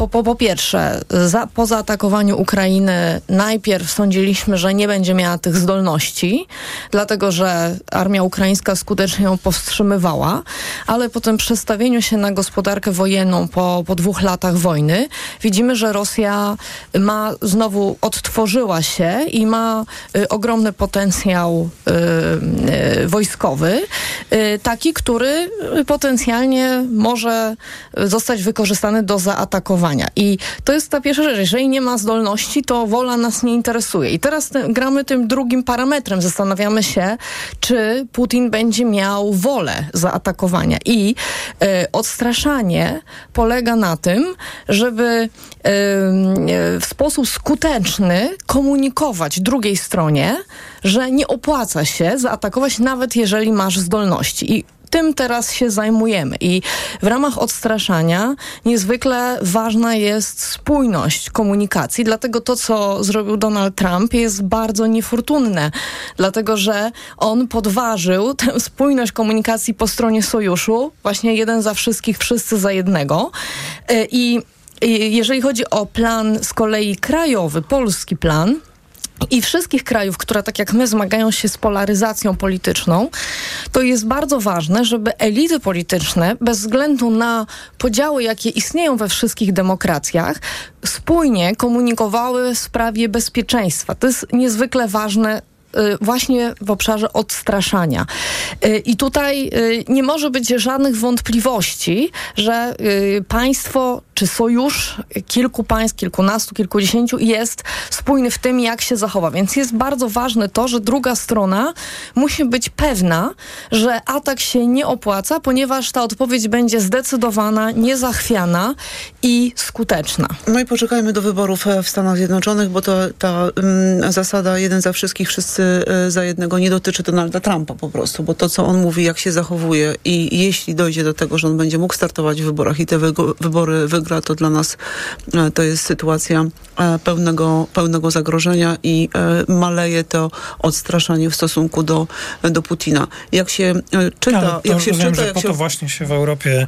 [SPEAKER 33] po, po, po pierwsze, za, po zaatakowaniu Ukrainy najpierw sądziliśmy, że nie będzie miała tych zdolności, dlatego że armia ukraińska skutecznie ją powstrzymywała, ale po tym przestawieniu się na gospodarkę wojenną po, po dwóch latach wojny widzimy, że Rosja ma znowu odtworzyła się i ma y, ogromny potencjał y, y, wojskowy, y, taki, który potencjalnie może zostać wykorzystany do zaatakowania i to jest ta pierwsza rzecz. Jeżeli nie ma zdolności, to wola nas nie interesuje. I teraz gramy tym drugim parametrem. Zastanawiamy się, czy Putin będzie miał wolę zaatakowania. I y, odstraszanie polega na tym, żeby y, w sposób skuteczny komunikować drugiej stronie, że nie opłaca się zaatakować, nawet jeżeli masz zdolności. I tym teraz się zajmujemy. I w ramach odstraszania niezwykle ważna jest spójność komunikacji, dlatego to, co zrobił Donald Trump, jest bardzo niefortunne, dlatego że on podważył tę spójność komunikacji po stronie sojuszu, właśnie jeden za wszystkich, wszyscy za jednego. E, I jeżeli chodzi o plan z kolei krajowy, polski plan, i wszystkich krajów, które tak jak my zmagają się z polaryzacją polityczną, to jest bardzo ważne, żeby elity polityczne, bez względu na podziały, jakie istnieją we wszystkich demokracjach, spójnie komunikowały w sprawie bezpieczeństwa. To jest niezwykle ważne Y, właśnie w obszarze odstraszania. Y, I tutaj y, nie może być żadnych wątpliwości, że państwo czy sojusz kilku państw, kilkunastu, kilkudziesięciu jest spójny w tym, jak się zachowa. Więc jest bardzo ważne to, że druga strona musi być pewna, że atak się nie opłaca, ponieważ ta odpowiedź będzie zdecydowana, niezachwiana i skuteczna.
[SPEAKER 31] No i poczekajmy do wyborów e, w Stanach Zjednoczonych, bo to ta mm, zasada jeden za wszystkich, wszyscy e, za jednego nie dotyczy Donalda Trumpa po prostu, bo to, co on mówi, jak się zachowuje i jeśli dojdzie do tego, że on będzie mógł startować w wyborach i te wybory to dla nas e, to jest sytuacja e, pełnego, pełnego zagrożenia i maleje to odstraszanie w stosunku do, do Putina. Jak się czyta...
[SPEAKER 11] Ja,
[SPEAKER 31] jak się
[SPEAKER 11] rozumiem,
[SPEAKER 31] czyta,
[SPEAKER 11] że
[SPEAKER 31] jak
[SPEAKER 11] po
[SPEAKER 31] się...
[SPEAKER 11] to właśnie się w Europie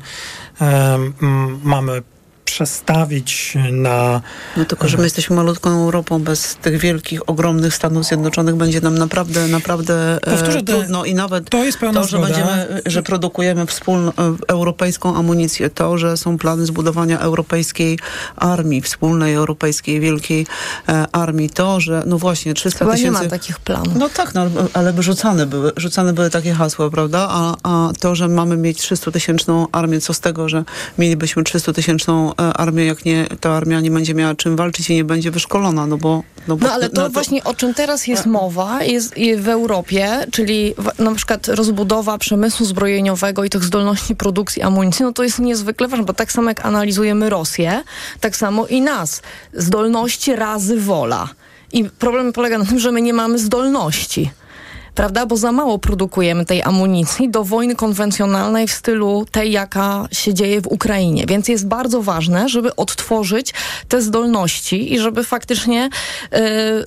[SPEAKER 11] um, mamy przestawić na...
[SPEAKER 31] No tylko, że my jesteśmy malutką Europą, bez tych wielkich, ogromnych Stanów Zjednoczonych będzie nam naprawdę, naprawdę e,
[SPEAKER 11] Powtórzę,
[SPEAKER 31] trudno i nawet
[SPEAKER 11] to jest
[SPEAKER 31] to, że, będziemy, że produkujemy wspólną e, europejską amunicję, to, że są plany zbudowania europejskiej armii, wspólnej europejskiej wielkiej e, armii, to, że no właśnie 300
[SPEAKER 33] Chyba nie
[SPEAKER 31] tysięcy...
[SPEAKER 33] ma takich planów.
[SPEAKER 31] No tak, no, ale by rzucane były, rzucane były takie hasła, prawda? A, a to, że mamy mieć 300-tysięczną armię, co z tego, że mielibyśmy 300-tysięczną e, armię, jak nie, ta armia nie będzie miała czym walczyć i nie będzie wyszkolona, no bo... No, bo,
[SPEAKER 33] No ale to właśnie o czym teraz jest mowa jest w Europie, czyli na przykład rozbudowa przemysłu zbrojeniowego i tych zdolności produkcji amunicji, no to jest niezwykle ważne, bo tak samo jak analizujemy Rosję, tak samo i nas. Zdolności razy wola. I problem polega na tym, że my nie mamy zdolności. Prawda? Bo za mało produkujemy tej amunicji do wojny konwencjonalnej w stylu tej, jaka się dzieje w Ukrainie. Więc jest bardzo ważne, żeby odtworzyć te zdolności i żeby faktycznie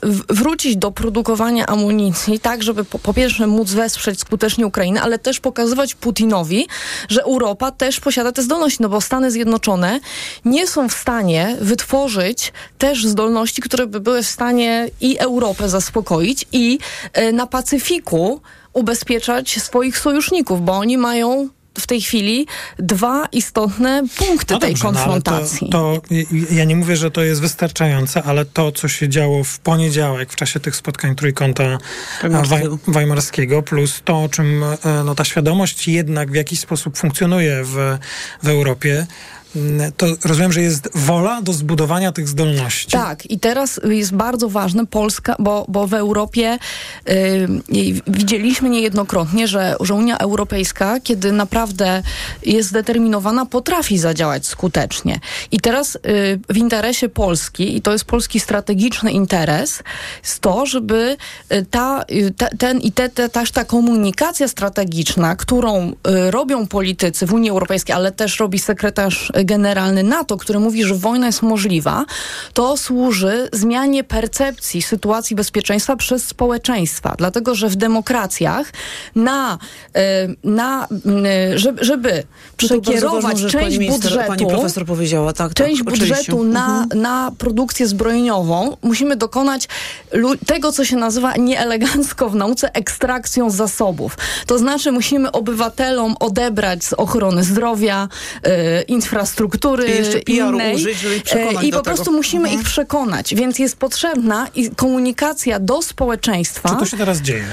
[SPEAKER 33] w- wrócić do produkowania amunicji, tak, żeby po, po pierwsze móc wesprzeć skutecznie Ukrainę, ale też pokazywać Putinowi, że Europa też posiada te zdolności, no bo Stany Zjednoczone nie są w stanie wytworzyć też zdolności, które by były w stanie i Europę zaspokoić i e, na Ubezpieczać swoich sojuszników, bo oni mają w tej chwili dwa istotne punkty tej
[SPEAKER 11] dobrze, no ale
[SPEAKER 33] konfrontacji.
[SPEAKER 11] to, to ja nie mówię, że to jest wystarczające, ale to, co się działo w poniedziałek w czasie tych spotkań trójkąta
[SPEAKER 31] Weimarskiego.
[SPEAKER 11] Waj- Weimarskiego, plus to, o czym e, no, ta świadomość jednak w jakiś sposób funkcjonuje w, w Europie, to rozumiem, że jest wola do zbudowania tych zdolności.
[SPEAKER 33] Tak, i teraz jest bardzo ważne Polska, bo, bo w Europie y, widzieliśmy niejednokrotnie, że, że Unia Europejska, kiedy naprawdę jest zdeterminowana, potrafi zadziałać skutecznie. I teraz y, w interesie Polski, i to jest polski strategiczny interes, jest to, żeby y, ta, y, te, ten i te, te, też ta komunikacja strategiczna, którą y, robią politycy w Unii Europejskiej, ale też robi sekretarz generalny NATO, który mówi, że wojna jest możliwa, to służy zmianie percepcji sytuacji bezpieczeństwa przez społeczeństwa. Dlatego, że w demokracjach na, y, na y, żeby, żeby przekierować
[SPEAKER 31] ważną
[SPEAKER 33] część
[SPEAKER 31] pani minister,
[SPEAKER 33] budżetu
[SPEAKER 31] Pani profesor powiedziała, tak, tak,
[SPEAKER 33] część budżetu na,
[SPEAKER 31] Mhm.
[SPEAKER 33] na produkcję zbrojeniową, musimy dokonać tego, co się nazywa nieelegancko w nauce ekstrakcją zasobów. To znaczy musimy obywatelom odebrać z ochrony zdrowia, e, infrastruktury
[SPEAKER 31] I jeszcze PR-u
[SPEAKER 33] innej
[SPEAKER 31] użyć, żeby ich przekonać
[SPEAKER 33] e, i po
[SPEAKER 31] tego.
[SPEAKER 33] prostu musimy
[SPEAKER 31] Mhm.
[SPEAKER 33] ich przekonać. Więc jest potrzebna komunikacja do społeczeństwa.
[SPEAKER 11] Czy to się teraz dzieje?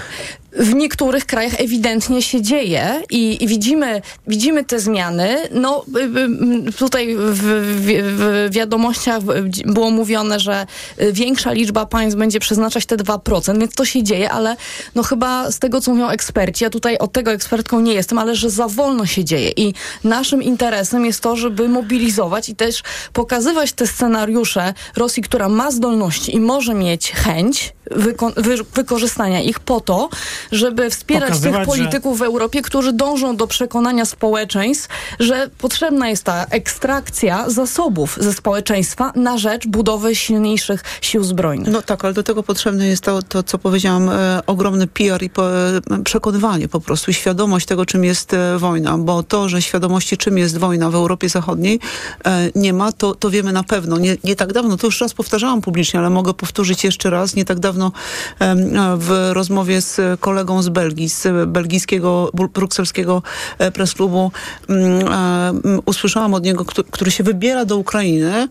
[SPEAKER 33] W niektórych krajach ewidentnie się dzieje i, i widzimy, widzimy te zmiany. No, y, y, tutaj w, w, wiadomościach było mówione, że y, większa liczba państw będzie przeznaczać te 2%, więc to się dzieje, ale no chyba z tego, co mówią eksperci, ja tutaj od tego ekspertką nie jestem, ale że za wolno się dzieje i naszym interesem jest to, żeby mobilizować i też pokazywać te scenariusze Rosji, która ma zdolności i może mieć chęć wyko- wy- wykorzystania ich po to, żeby wspierać
[SPEAKER 11] Pokazywać,
[SPEAKER 33] tych polityków w Europie, którzy dążą do przekonania społeczeństw, że potrzebna jest ta ekstrakcja zasobów ze społeczeństwa na rzecz budowy silniejszych sił zbrojnych.
[SPEAKER 31] No tak, ale do tego potrzebne jest to, to co powiedziałam, e, ogromny PR i po, e, przekonywanie po prostu i świadomość tego, czym jest e, wojna, bo to, że świadomości, czym jest wojna w Europie Zachodniej e, nie ma, to, to wiemy na pewno. Nie, nie tak dawno, to już raz powtarzałam publicznie, ale mogę powtórzyć jeszcze raz. Nie tak dawno em, e, w rozmowie z kolegą z Belgii, z belgijskiego, bru- brukselskiego e, press-klubu mm, mm, usłyszałam od niego, któ- który się wybiera do Ukrainy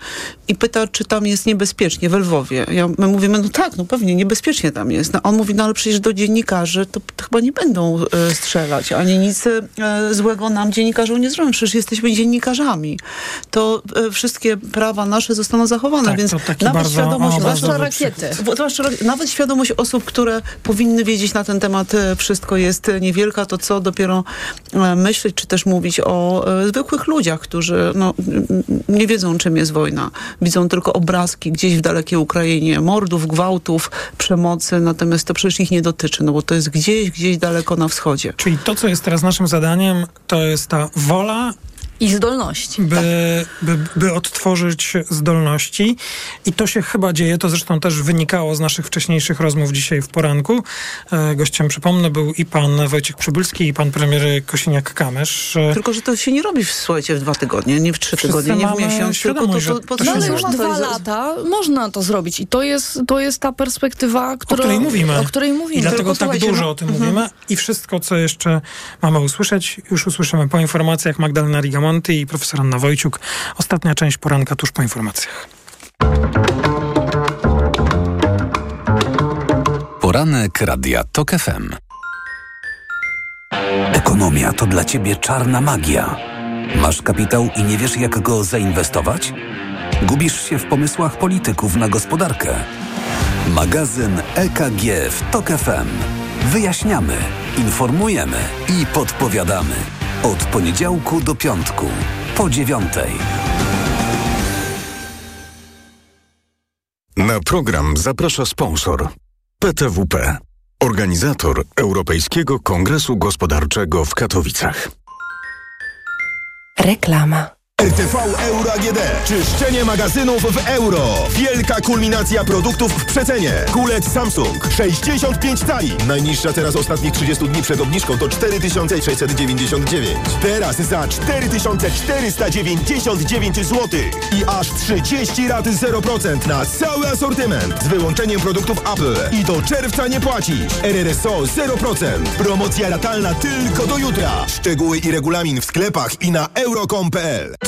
[SPEAKER 31] i pyta, czy tam jest niebezpiecznie w Lwowie. Ja, my mówimy, no tak, no pewnie niebezpiecznie tam jest. No, on mówi, no ale przecież do dziennikarzy to, to chyba nie będą e, strzelać, ani nic e, złego nam dziennikarzom nie zrobią. Przecież jesteśmy dziennikarzami. To e, wszystkie prawa nasze zostaną zachowane,
[SPEAKER 11] Tak,
[SPEAKER 31] więc
[SPEAKER 11] to taki
[SPEAKER 31] nawet
[SPEAKER 11] bardzo
[SPEAKER 31] świadomość...
[SPEAKER 11] obrazowy
[SPEAKER 33] Zwłaszcza rakiety.
[SPEAKER 31] Zwłaszcza nawet świadomość osób, które powinny wiedzieć na ten temat e, wszystko jest niewielka, to co dopiero e, myśleć, czy też mówić o e, zwykłych ludziach, którzy no, nie wiedzą, czym jest wojna. Widzą tylko obrazki gdzieś w dalekiej Ukrainie, mordów, gwałtów, przemocy, natomiast to przecież ich nie dotyczy, no bo to jest gdzieś, gdzieś daleko na wschodzie.
[SPEAKER 11] Czyli to, co jest teraz naszym zadaniem, to jest ta wola
[SPEAKER 34] I zdolności.
[SPEAKER 11] By,
[SPEAKER 34] tak.
[SPEAKER 11] by, by odtworzyć zdolności. I to się chyba dzieje, to zresztą też wynikało z naszych wcześniejszych rozmów dzisiaj w poranku. E, gościem, przypomnę, był i pan Wojciech Przybylski, i pan premier Kosiniak-Kamysz. E,
[SPEAKER 31] Tylko, że to się nie robi, słuchajcie, w dwa tygodnie, nie w trzy
[SPEAKER 11] Wszyscy
[SPEAKER 31] tygodnie, nie w miesiąc, tylko to, to, to,
[SPEAKER 11] to
[SPEAKER 34] No ale
[SPEAKER 11] się
[SPEAKER 34] już
[SPEAKER 31] to
[SPEAKER 34] dwa lata można to zrobić i to jest, to jest ta perspektywa, która,
[SPEAKER 11] o której mówimy.
[SPEAKER 34] O której mówimy.
[SPEAKER 11] I dlatego
[SPEAKER 31] Tylko
[SPEAKER 11] tak dużo
[SPEAKER 31] no-
[SPEAKER 11] o tym
[SPEAKER 31] Mhm.
[SPEAKER 11] mówimy. I wszystko, co jeszcze mamy usłyszeć, już usłyszymy po informacjach Magdalena I profesor Anna Wojciuk. Ostatnia część poranka tuż po informacjach.
[SPEAKER 16] Poranek Radia TOK FM.
[SPEAKER 9] Ekonomia to dla ciebie czarna magia. Masz kapitał i nie wiesz, jak go zainwestować? Gubisz się w pomysłach polityków na gospodarkę. Magazyn EKG w TOK FM. Wyjaśniamy, informujemy i podpowiadamy. Od poniedziałku do piątku, po dziewiątej.
[SPEAKER 35] Na program zaprasza sponsor PTWP, organizator Europejskiego Kongresu Gospodarczego w Katowicach.
[SPEAKER 32] Reklama.
[SPEAKER 36] RTV Euro AGD. Czyszczenie magazynów w euro. Wielka kulminacja produktów w przecenie. Kulec Samsung 65 cali. Najniższa teraz ostatnich 30 dni przed obniżką to 4699. Teraz za 4499 zł. I aż 30 lat 0% na cały asortyment. Z wyłączeniem produktów Apple. I do czerwca nie płacisz. RRSO 0%. Promocja ratalna tylko do jutra. Szczegóły i regulamin w sklepach i na euro.com.pl.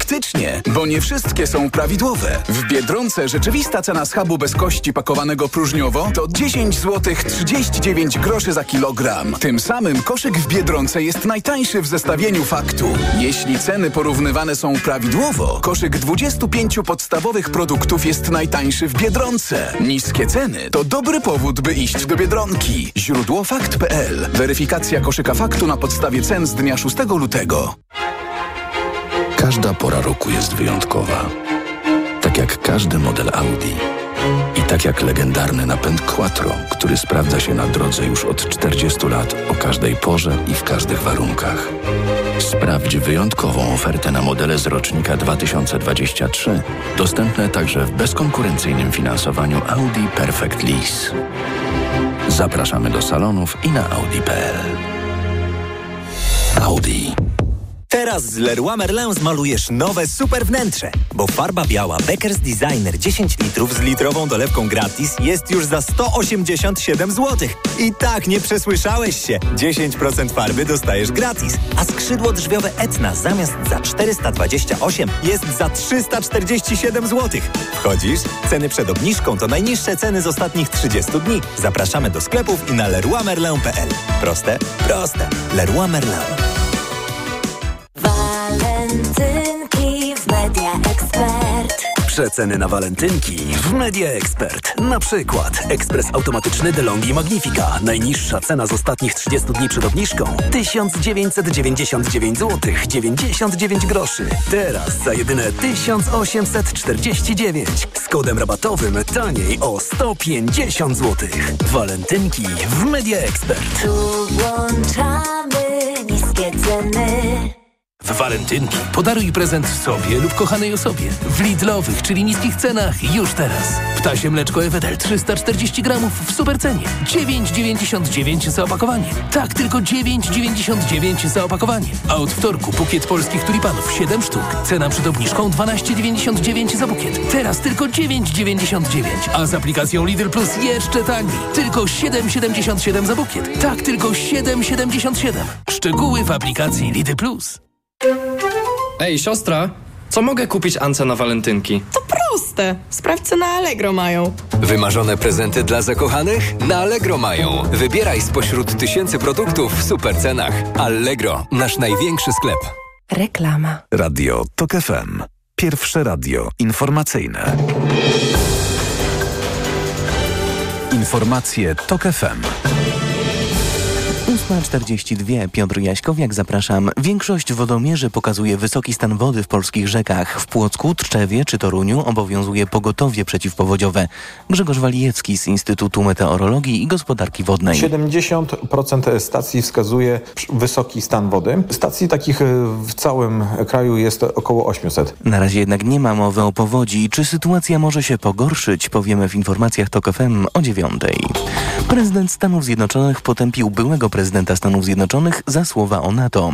[SPEAKER 26] Faktycznie, bo nie wszystkie są prawidłowe. W Biedronce rzeczywista cena schabu bez kości pakowanego próżniowo to 10 zł 39 groszy za kilogram. Tym samym koszyk w Biedronce jest najtańszy w zestawieniu faktu. Jeśli ceny porównywane są prawidłowo, koszyk 25 podstawowych produktów jest najtańszy w Biedronce. Niskie ceny to dobry powód, by iść do Biedronki. Źródło fakt.pl. Weryfikacja koszyka faktu na podstawie cen z dnia 6 lutego.
[SPEAKER 16] Każda pora roku jest wyjątkowa. Tak jak każdy model Audi. I tak jak legendarny napęd Quattro, który sprawdza się na drodze już od 40 lat o każdej porze i w każdych warunkach. Sprawdź wyjątkową ofertę na modele z rocznika 2023, dostępne także w bezkonkurencyjnym finansowaniu Audi Perfect Lease. Zapraszamy do salonów i na audi.pl. Audi.
[SPEAKER 37] Teraz z Leroy Merlin zmalujesz nowe super wnętrze, bo farba biała Beckers Designer 10 litrów z litrową dolewką gratis jest już za 187 zł. I tak nie przesłyszałeś się. 10% farby dostajesz gratis, a skrzydło drzwiowe Etna zamiast za 428 jest za 347 zł. Wchodzisz? Ceny przed obniżką to najniższe ceny z ostatnich 30 dni. Zapraszamy do sklepów i na leroymerlin.pl. Proste? Proste. Leroy Merlin.
[SPEAKER 38] Media Expert.
[SPEAKER 39] Przeceny na walentynki w Media Expert. Na przykład ekspres automatyczny DeLonghi Magnifica. Najniższa cena z ostatnich 30 dni przed obniżką 1999 zł 99 groszy. Teraz za jedyne 1849. Z kodem rabatowym taniej o 150 zł. Walentynki w Media Expert.
[SPEAKER 38] Tu włączamy niskie ceny.
[SPEAKER 15] W walentynki podaruj prezent sobie lub kochanej osobie. W Lidlowych, czyli niskich cenach już teraz. Ptasie mleczko Ewedel 340 gramów w supercenie. 9,99 za opakowanie. Tak, tylko 9,99 za opakowanie. A od wtorku bukiet polskich tulipanów 7 sztuk. Cena przed obniżką 12,99 za bukiet. Teraz tylko 9,99. A z aplikacją Lidl Plus jeszcze taniej. Tylko 7,77 za bukiet. Tak, tylko 7,77. Szczegóły w aplikacji Lidl Plus.
[SPEAKER 18] Ej, siostra, co mogę kupić Ance na walentynki?
[SPEAKER 40] To
[SPEAKER 32] proste. Sprawdź, co na Allegro mają.
[SPEAKER 41] Wymarzone prezenty dla zakochanych? Na Allegro mają. Wybieraj spośród tysięcy produktów w super cenach. Allegro, nasz największy sklep.
[SPEAKER 42] Reklama.
[SPEAKER 35] Radio TOK FM. Pierwsze radio informacyjne. Informacje TOK FM.
[SPEAKER 3] 8.42. Piotr Jaśkowiak, zapraszam. Większość wodomierzy pokazuje wysoki stan wody w polskich rzekach. W Płocku, Tczewie czy Toruniu obowiązuje pogotowie przeciwpowodziowe. Grzegorz Walijewski z Instytutu Meteorologii i Gospodarki Wodnej.
[SPEAKER 43] 70% stacji wskazuje wysoki stan wody. Stacji takich w całym kraju jest około 800.
[SPEAKER 3] Na razie jednak nie ma mowy o powodzi. Czy sytuacja może się pogorszyć? Powiemy w informacjach TOK FM o 9. Prezydent Stanów Zjednoczonych potępił byłego prezydenta Stanów Zjednoczonych za słowa o NATO.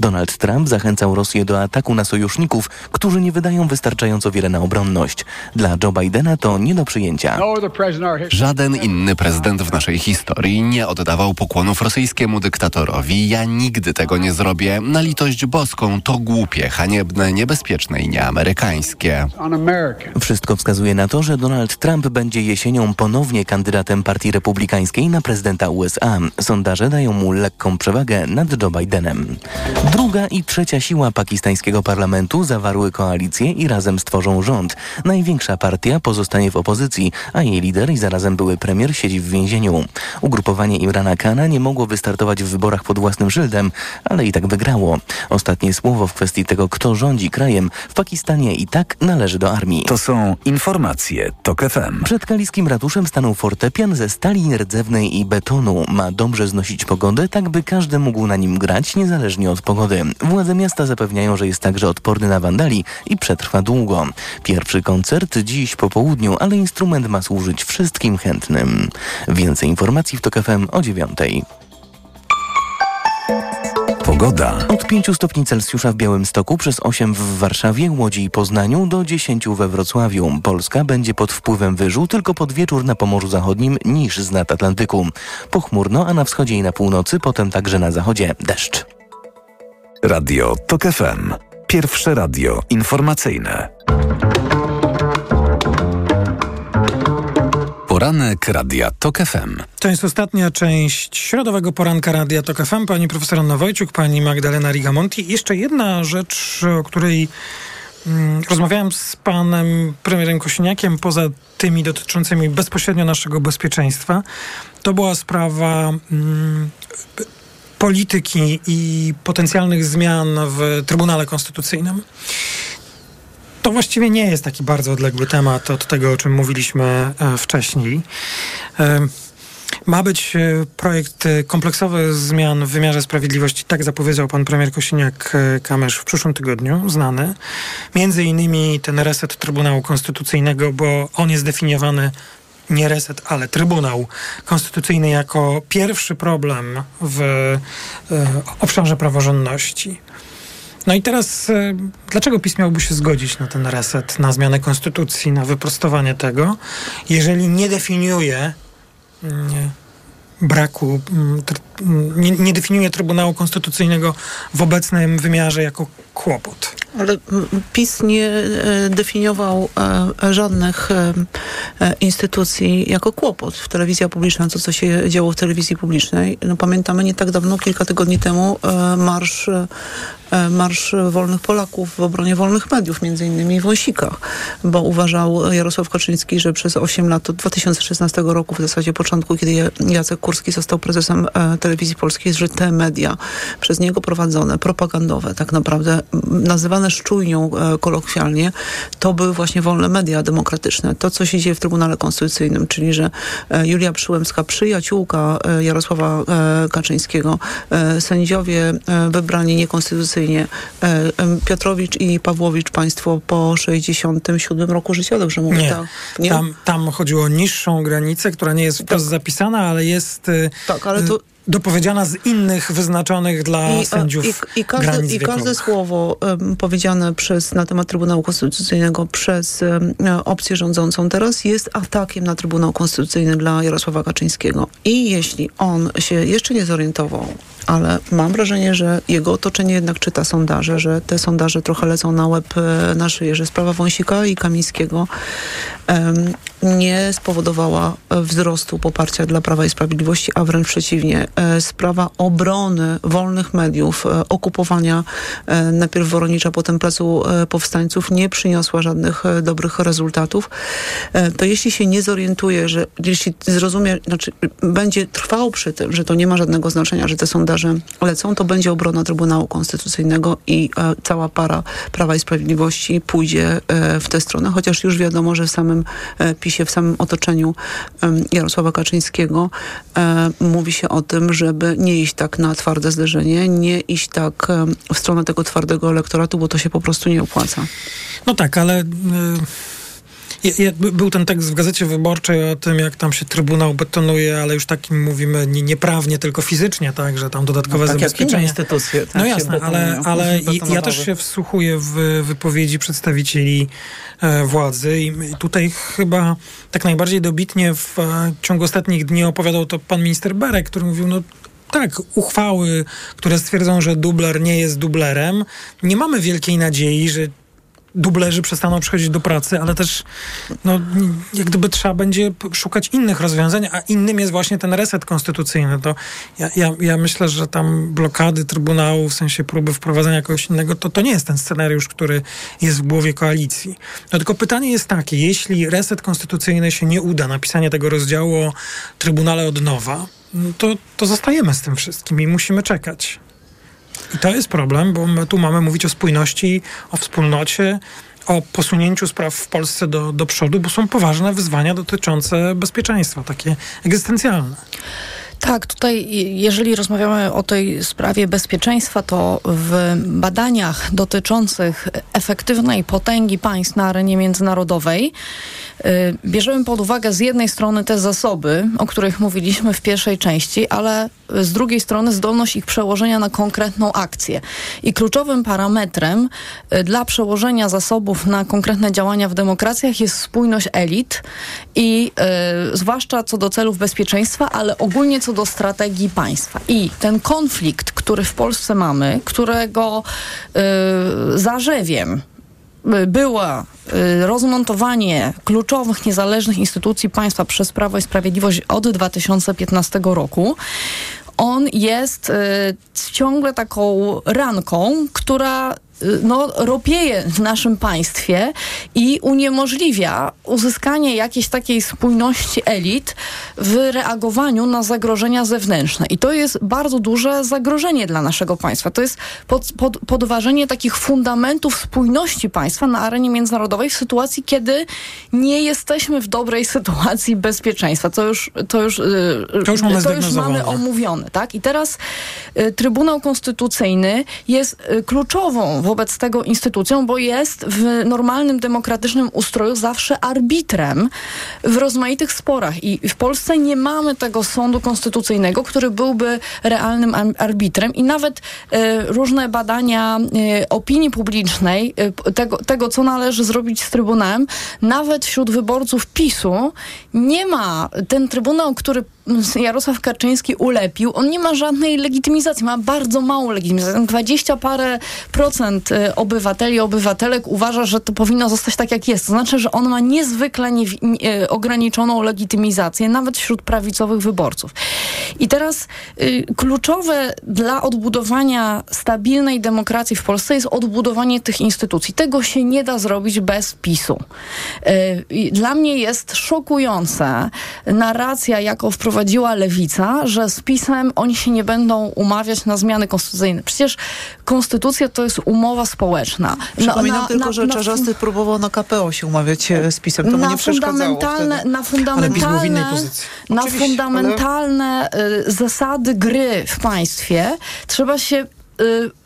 [SPEAKER 3] Donald Trump zachęcał Rosję do ataku na sojuszników, którzy nie wydają wystarczająco wiele na obronność. Dla Joe Bidena to nie do przyjęcia.
[SPEAKER 44] Żaden inny prezydent w naszej historii nie oddawał pokłonów rosyjskiemu dyktatorowi. Ja nigdy tego nie zrobię. Na litość boską to głupie, haniebne, niebezpieczne i nieamerykańskie.
[SPEAKER 3] Wszystko wskazuje na to, że Donald Trump będzie jesienią ponownie kandydatem Partii Republikańskiej na prezydenta USA. Sondaże dają mu lekką przewagę nad Joe Bidenem. Druga i trzecia siła pakistańskiego parlamentu zawarły koalicję i razem stworzą rząd. Największa partia pozostanie w opozycji, a jej lider i zarazem były premier siedzi w więzieniu. Ugrupowanie Imrana Khana nie mogło wystartować w wyborach pod własnym szyldem, ale i tak wygrało. Ostatnie słowo w kwestii tego, kto rządzi krajem w Pakistanie i tak należy do armii.
[SPEAKER 35] To są informacje TOK FM.
[SPEAKER 3] Przed kaliskim ratuszem stanął fortepian ze stali rdzewnej i betonu. Ma dobrze znosić pogodę, tak by każdy mógł na nim grać, niezależnie od pogody. Władze miasta zapewniają, że jest także odporny na wandali i przetrwa długo. Pierwszy koncert dziś po południu, ale instrument ma służyć wszystkim chętnym. Więcej informacji w TOK FM o dziewiątej.
[SPEAKER 35] Pogoda.
[SPEAKER 3] Od 5 stopni Celsjusza w Białymstoku, przez 8 w Warszawie, Łodzi i Poznaniu, do 10 we Wrocławiu. Polska będzie pod wpływem wyżu tylko pod wieczór na Pomorzu Zachodnim niż z nad Atlantyku. Pochmurno, a na wschodzie i na północy, potem także na zachodzie deszcz.
[SPEAKER 35] Radio TOK FM. Pierwsze radio informacyjne. Poranek Radia TOK FM.
[SPEAKER 11] To jest ostatnia część środowego poranka Radia TOK FM. Pani profesor Anna Wojciuk, pani Magdalena Rigamonti. Jeszcze jedna rzecz, o której mm, rozmawiałem z panem premierem Kosiniakiem, poza tymi dotyczącymi bezpośrednio naszego bezpieczeństwa. To była sprawa mm, polityki i potencjalnych zmian w Trybunale Konstytucyjnym. To właściwie nie jest taki bardzo odległy temat od tego, o czym mówiliśmy e, wcześniej. E, ma być e, projekt kompleksowy zmian w wymiarze sprawiedliwości, tak zapowiedział pan premier Kosiniak-Kamysz w przyszłym tygodniu, znany. Między innymi ten reset Trybunału Konstytucyjnego, bo on jest definiowany nie reset, ale Trybunał Konstytucyjny jako pierwszy problem w obszarze praworządności. No i teraz, y, dlaczego PiS miałby się zgodzić na ten reset, na zmianę konstytucji, na wyprostowanie tego, jeżeli nie definiuje nie, braku, nie, nie definiuje Trybunału Konstytucyjnego w obecnym wymiarze jako kłopot?
[SPEAKER 31] Ale PiS nie definiował żadnych instytucji jako kłopot w telewizji publicznej, to co się działo w telewizji publicznej. No, pamiętamy nie tak dawno, kilka tygodni temu, marsz Marsz Wolnych Polaków w obronie wolnych mediów, między innymi w Wąsikach, bo uważał Jarosław Kaczyński, że przez 8 lat, od 2016 roku w zasadzie początku, kiedy Jacek Kurski został prezesem telewizji polskiej, że te media przez niego prowadzone, propagandowe, tak naprawdę nazywane szczujnią kolokwialnie, to były właśnie wolne media demokratyczne. To, co się dzieje w Trybunale Konstytucyjnym, czyli że Julia Przyłębska, przyjaciółka Jarosława Kaczyńskiego, sędziowie wybrani niekonstytucyjnie Piotrowicz i Pawłowicz państwo po 67 roku życia, dobrze mówię?
[SPEAKER 11] Nie.
[SPEAKER 31] Tak.
[SPEAKER 11] Nie? Tam, tam chodziło o niższą granicę, która nie jest wprost tak. zapisana, ale jest
[SPEAKER 31] tak, ale to...
[SPEAKER 11] dopowiedziana z innych wyznaczonych dla
[SPEAKER 31] I,
[SPEAKER 11] sędziów
[SPEAKER 31] i, i, każde, I każde słowo um, powiedziane przez, na temat Trybunału Konstytucyjnego przez um, opcję rządzącą teraz jest atakiem na Trybunał Konstytucyjny dla Jarosława Kaczyńskiego. I jeśli on się jeszcze nie zorientował, ale mam wrażenie, że jego otoczenie jednak czyta sondaże, że te sondaże trochę lecą na łeb e, na szyję, że sprawa Wąsika i Kamińskiego em, nie spowodowała e, wzrostu poparcia dla Prawa i Sprawiedliwości, a wręcz przeciwnie. E, Sprawa obrony wolnych mediów, e, okupowania najpierw Woronicza, potem Placu Powstańców nie przyniosła żadnych dobrych rezultatów. To jeśli się nie zorientuje, że jeśli zrozumie, znaczy będzie trwał przy tym, że to nie ma żadnego znaczenia, że te sondaże lecą, to będzie obrona Trybunału Konstytucyjnego i cała para Prawa i Sprawiedliwości pójdzie w tę stronę, chociaż już wiadomo, że w samym e, PiSie, w samym otoczeniu Jarosława Kaczyńskiego e, mówi się o tym, żeby nie iść tak na twarde zderzenie, nie iść tak w stronę tego twardego elektoratu, bo to się po prostu nie opłaca.
[SPEAKER 11] No tak, ale... by- był ten tekst w Gazecie Wyborczej o tym, jak tam się Trybunał betonuje, ale już takim mówimy nie, nieprawnie, tylko fizycznie, tak, że tam dodatkowe
[SPEAKER 31] No tak inne instytucje, tak
[SPEAKER 11] no jasne, ale,
[SPEAKER 31] betonują,
[SPEAKER 11] ale ja też się wsłuchuję w wypowiedzi przedstawicieli e, władzy i tutaj chyba tak najbardziej dobitnie w e, ciągu ostatnich dni opowiadał to pan minister Berek, który mówił, no tak, uchwały, które stwierdzą, że dubler nie jest dublerem. Nie mamy wielkiej nadziei, że dublerzy przestaną przychodzić do pracy, ale też no, jak gdyby trzeba będzie szukać innych rozwiązań, a innym jest właśnie ten reset konstytucyjny. To ja, ja, ja myślę, że tam blokady Trybunału, w sensie próby wprowadzenia kogoś innego, to, to nie jest ten scenariusz, który jest w głowie koalicji. No tylko pytanie jest takie, jeśli reset konstytucyjny się nie uda, napisanie tego rozdziału o Trybunale od nowa, no to, to zostajemy z tym wszystkim i musimy czekać. I to jest problem, bo my tu mamy mówić o spójności, o wspólnocie, o posunięciu spraw w Polsce do, do przodu, bo są poważne wyzwania dotyczące bezpieczeństwa, takie egzystencjalne.
[SPEAKER 33] Tak, tutaj jeżeli rozmawiamy o tej sprawie bezpieczeństwa, to w badaniach dotyczących efektywnej potęgi państw na arenie międzynarodowej y, bierzemy pod uwagę z jednej strony te zasoby, o których mówiliśmy w pierwszej części, ale z drugiej strony zdolność ich przełożenia na konkretną akcję. I kluczowym parametrem y, dla przełożenia zasobów na konkretne działania w demokracjach jest spójność elit i y, zwłaszcza co do celów bezpieczeństwa, ale ogólnie co do strategii państwa. I ten konflikt, który w Polsce mamy, którego y, zarzewiem była y, rozmontowanie kluczowych, niezależnych instytucji państwa przez Prawo i Sprawiedliwość od 2015 roku, on jest y, ciągle taką ranką, która y, no, ropieje w naszym państwie i uniemożliwia uzyskanie jakiejś takiej spójności elit w reagowaniu na zagrożenia zewnętrzne. I to jest bardzo duże zagrożenie dla naszego państwa. To jest pod, pod, podważenie takich fundamentów spójności państwa na arenie międzynarodowej w sytuacji, kiedy nie jesteśmy w dobrej sytuacji bezpieczeństwa. To już, to już, y,
[SPEAKER 11] To już mamy
[SPEAKER 33] to już mamy omówione. Tak? I teraz y, Trybunał Konstytucyjny jest y, kluczową wobec tego instytucją, bo jest w normalnym, demokratycznym ustroju zawsze arbitrem w rozmaitych sporach. I w Polsce nie mamy tego sądu konstytucyjnego, który byłby realnym ar- arbitrem i nawet y, różne badania y, opinii publicznej, y, tego, tego, co należy zrobić z Trybunałem, nawet wśród wyborców PiSu nie ma ten Trybunał, który Jarosław Kaczyński ulepił, on nie ma żadnej legitymizacji, ma bardzo małą legitymizację. 20 parę procent y, obywateli, obywatelek uważa, że to powinno zostać tak, jak jest. To znaczy, że on ma niezwykle nie, nie, ograniczoną legitymizację, nawet wśród prawicowych wyborców. I teraz y, kluczowe dla odbudowania stabilnej demokracji w Polsce jest odbudowanie tych instytucji. Tego się nie da zrobić bez PiSu. Y, Dla mnie jest szokujące narracja, jaką wprowadziła Lewica, że z PiSem oni się nie będą umawiać na zmiany konstytucyjne. Przecież konstytucja to jest umowa społeczna.
[SPEAKER 31] Przypominam tylko, że Czarzasty próbował na KPO się umawiać e, z PiSem. To
[SPEAKER 33] na
[SPEAKER 31] nie
[SPEAKER 33] fundamentalne,
[SPEAKER 31] wtedy.
[SPEAKER 33] na fundamentalne, na
[SPEAKER 31] Oczywiście,
[SPEAKER 33] fundamentalne y, zasady gry w państwie trzeba się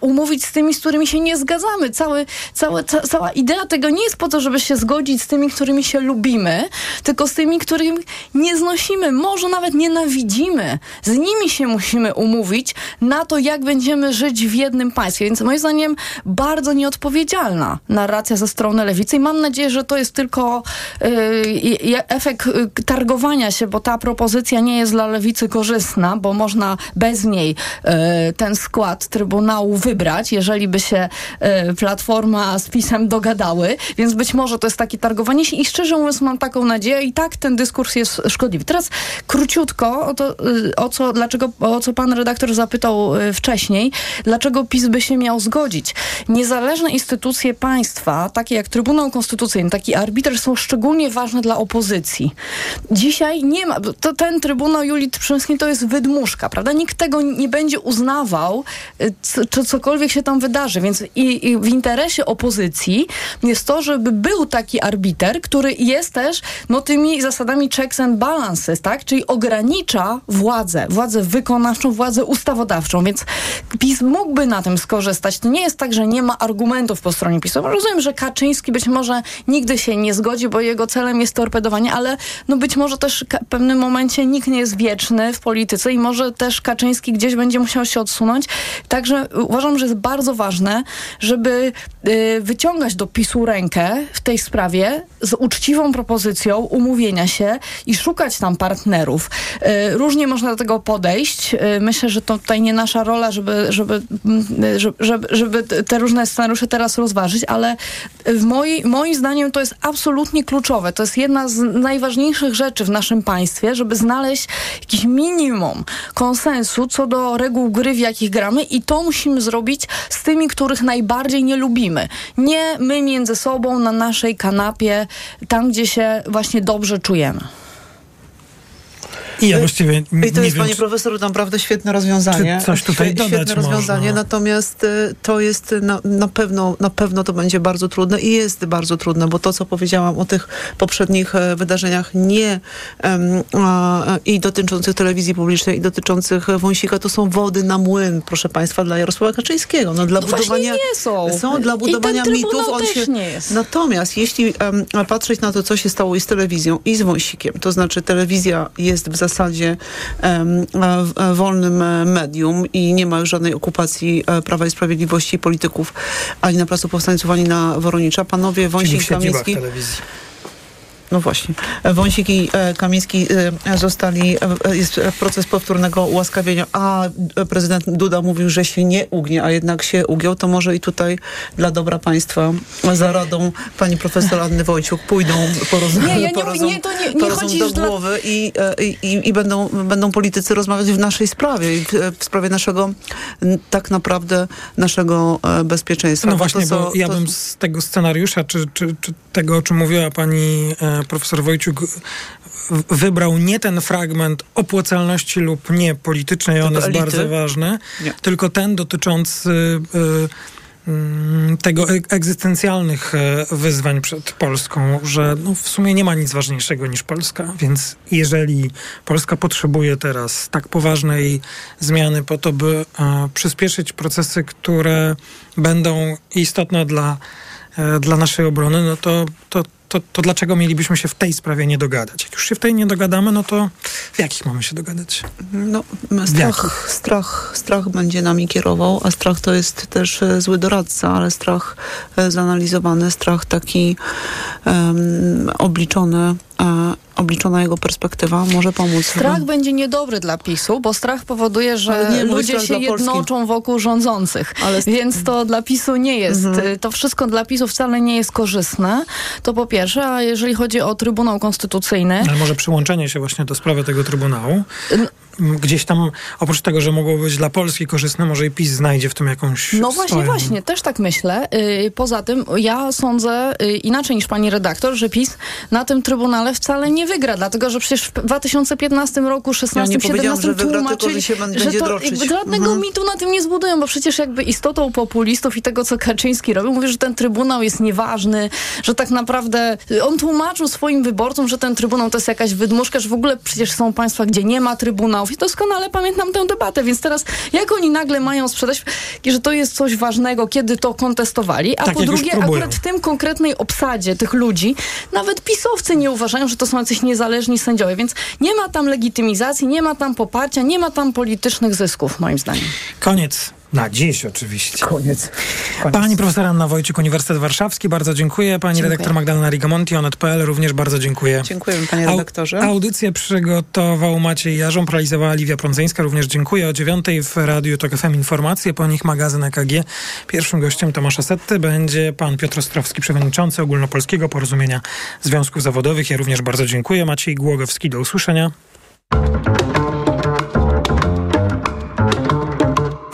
[SPEAKER 33] umówić z tymi, z którymi się nie zgadzamy. Cały, całe, ca, cała idea tego nie jest po to, żeby się zgodzić z tymi, którymi się lubimy, tylko z tymi, którymi nie znosimy, może nawet nienawidzimy. Z nimi się musimy umówić na to, jak będziemy żyć w jednym państwie. Więc moim zdaniem bardzo nieodpowiedzialna narracja ze strony lewicy i mam nadzieję, że to jest tylko y, efekt y, targowania się, bo ta propozycja nie jest dla lewicy korzystna, bo można bez niej y, ten skład Trybunału wybrać, jeżeli by się y, Platforma z PiSem dogadały, więc być może to jest takie targowanie się i szczerze mówiąc mam taką nadzieję i tak ten dyskurs jest szkodliwy. Teraz króciutko o to, y, o co, dlaczego, o co pan redaktor zapytał y, wcześniej, dlaczego PiS by się miał zgodzić. Niezależne instytucje państwa, takie jak Trybunał Konstytucyjny, taki arbitr są szczególnie ważne dla opozycji. Dzisiaj nie ma, to ten Trybunał Julii Przyłębskiej to jest wydmuszka, prawda? Nikt tego nie będzie uznawał, co, cokolwiek się tam wydarzy, więc i, i w interesie opozycji jest to, żeby był taki arbiter, który jest też no, tymi zasadami checks and balances, tak? Czyli ogranicza władzę, władzę wykonawczą, władzę ustawodawczą, więc PiS mógłby na tym skorzystać. To nie jest tak, że nie ma argumentów po stronie PiSu. Rozumiem, że Kaczyński być może nigdy się nie zgodzi, bo jego celem jest torpedowanie, ale no być może też w pewnym momencie nikt nie jest wieczny w polityce i może też Kaczyński gdzieś będzie musiał się odsunąć. Także uważam, że jest bardzo ważne, żeby y, wyciągać do PiSu rękę w tej sprawie z uczciwą propozycją umówienia się i szukać tam partnerów. Y, różnie można do tego podejść. Y, myślę, że to tutaj nie nasza rola, żeby, żeby, żeby, żeby te różne scenariusze teraz rozważyć, ale w moi, moim zdaniem to jest absolutnie kluczowe. To jest jedna z najważniejszych rzeczy w naszym państwie, żeby znaleźć jakiś minimum konsensu co do reguł gry, w jakich gramy i musimy zrobić z tymi, których najbardziej nie lubimy. Nie my między sobą na naszej kanapie, tam gdzie się właśnie dobrze czujemy.
[SPEAKER 11] I ja właściwie nie
[SPEAKER 31] I to jest,
[SPEAKER 11] wiem,
[SPEAKER 31] pani profesor, naprawdę świetne rozwiązanie.
[SPEAKER 11] Czy coś tutaj dodać
[SPEAKER 31] Świetne rozwiązanie,
[SPEAKER 11] można?
[SPEAKER 31] natomiast y, to jest na, na, pewno, na pewno to będzie bardzo trudne i jest bardzo trudne, bo to, co powiedziałam o tych poprzednich e, wydarzeniach, nie em, a, i dotyczących telewizji publicznej, i dotyczących Wąsika, to są wody na młyn, proszę państwa, dla Jarosława Kaczyńskiego. No, dla
[SPEAKER 33] No
[SPEAKER 31] budowania,
[SPEAKER 33] właśnie nie są.
[SPEAKER 31] Są dla
[SPEAKER 33] I
[SPEAKER 31] budowania
[SPEAKER 33] ten
[SPEAKER 31] mitów. On
[SPEAKER 33] też
[SPEAKER 31] się,
[SPEAKER 33] nie jest.
[SPEAKER 31] Natomiast jeśli em, patrzeć na to, co się stało i z telewizją, i z Wąsikiem, to znaczy telewizja jest w zasadzie wolnym e, medium i nie ma już żadnej okupacji e, Prawa i Sprawiedliwości polityków ani na Placu Powstańców, ani na Woronicza. Panowie Wąsik, Kamiński...
[SPEAKER 11] telewizji.
[SPEAKER 31] No właśnie. Wąsik i e, Kamiński e, zostali, e, jest proces powtórnego ułaskawienia, a prezydent Duda mówił, że się nie ugnie, a jednak się ugiął, to może i tutaj dla dobra państwa za radą pani profesor Anny Wojciuk pójdą po rozum,
[SPEAKER 33] Nie, ja nie-
[SPEAKER 31] po rozum,
[SPEAKER 33] nie, to nie- nie
[SPEAKER 31] do
[SPEAKER 33] już dla-
[SPEAKER 31] głowy i, i, i, będą, będą politycy rozmawiać w naszej sprawie, i w, sprawie naszego tak naprawdę naszego bezpieczeństwa.
[SPEAKER 11] No właśnie,
[SPEAKER 31] to, co-
[SPEAKER 11] bo ja
[SPEAKER 31] to-
[SPEAKER 11] bym z tego scenariusza, czy, czy, czy tego, o czym mówiła pani profesor Wojciuk, wybrał nie ten fragment opłacalności lub nie politycznej, on jest
[SPEAKER 31] elity?
[SPEAKER 11] bardzo ważny,
[SPEAKER 31] Nie.
[SPEAKER 11] tylko ten dotyczący y, mm, tego e- egzystencjalnych e, wyzwań przed Polską, że no, w sumie nie ma nic ważniejszego niż Polska, więc jeżeli Polska potrzebuje teraz tak poważnej zmiany po to, by e, przyspieszyć procesy, które będą istotne dla, dla naszej obrony, no to, to, to, to dlaczego mielibyśmy się w tej sprawie nie dogadać? Jak już się w tej nie dogadamy, no to w jakich mamy się dogadać?
[SPEAKER 31] No, strach, strach, strach będzie nami kierował, a strach to jest też e, zły doradca, ale strach e, zanalizowany, strach taki em, obliczony, obliczona jego perspektywa może pomóc.
[SPEAKER 33] Strach będzie niedobry dla PiSu, bo strach powoduje, że
[SPEAKER 31] Ale nie
[SPEAKER 33] ludzie się jednoczą wokół rządzących. Więc to dla PiSu nie jest.
[SPEAKER 31] Mhm.
[SPEAKER 33] To wszystko dla PiSu wcale nie jest korzystne. To po pierwsze, a jeżeli chodzi o Trybunał Konstytucyjny,
[SPEAKER 11] Ale może przyłączenie się właśnie do sprawy tego Trybunału, m, gdzieś tam, oprócz tego, że mogłoby być dla Polski korzystne, może i PiS znajdzie w tym jakąś
[SPEAKER 33] No właśnie,
[SPEAKER 11] swoją.
[SPEAKER 33] właśnie, też tak myślę. Yy, Poza tym ja sądzę yy, inaczej niż pani redaktor, że PiS na tym Trybunale ale wcale nie wygra, dlatego że przecież w 2015 roku, 16,
[SPEAKER 31] Ja nie powiedziałam,
[SPEAKER 33] 17
[SPEAKER 31] że wygra, tylko,
[SPEAKER 33] tłumaczyli,
[SPEAKER 31] że się będzie
[SPEAKER 33] to
[SPEAKER 31] droczyć.
[SPEAKER 33] jakby żadnego
[SPEAKER 31] Mhm.
[SPEAKER 33] mitu na tym nie zbudują, bo przecież jakby istotą populistów i tego, co Kaczyński robił, mówi, że ten trybunał jest nieważny, że tak naprawdę on tłumaczył swoim wyborcom, że ten trybunał to jest jakaś wydmuszka, że w ogóle przecież są państwa, gdzie nie ma trybunałów i doskonale pamiętam tę debatę, więc teraz jak oni nagle mają sprzedać, że to jest coś ważnego, kiedy to kontestowali, a
[SPEAKER 11] Tak,
[SPEAKER 33] po drugie akurat w tym konkretnej obsadzie tych ludzi nawet pisowcy nie uważają, że to są jacyś niezależni sędziowie, więc nie ma tam legitymizacji, nie ma tam poparcia, nie ma tam politycznych zysków, moim zdaniem.
[SPEAKER 11] Koniec. Na dziś oczywiście. Koniec. Pani profesor Anna Wojcik, Uniwersytet Warszawski, bardzo dziękuję. Pani
[SPEAKER 31] Dziękuję.
[SPEAKER 11] redaktor Magdalena Rigamonti, onet.pl, również bardzo dziękuję.
[SPEAKER 31] Dziękujemy, panie
[SPEAKER 11] Au-
[SPEAKER 31] redaktorze.
[SPEAKER 11] Audycję przygotował Maciej Jarząb, realizowała Liwia Prądzeńska, również dziękuję. O dziewiątej w Radiu TOK FM informacje, po nich magazyn EKG. Pierwszym gościem Tomasza Setty będzie pan Piotr Ostrowski, przewodniczący Ogólnopolskiego Porozumienia Związków Zawodowych. Ja również bardzo dziękuję. Maciej Głogowski, do usłyszenia.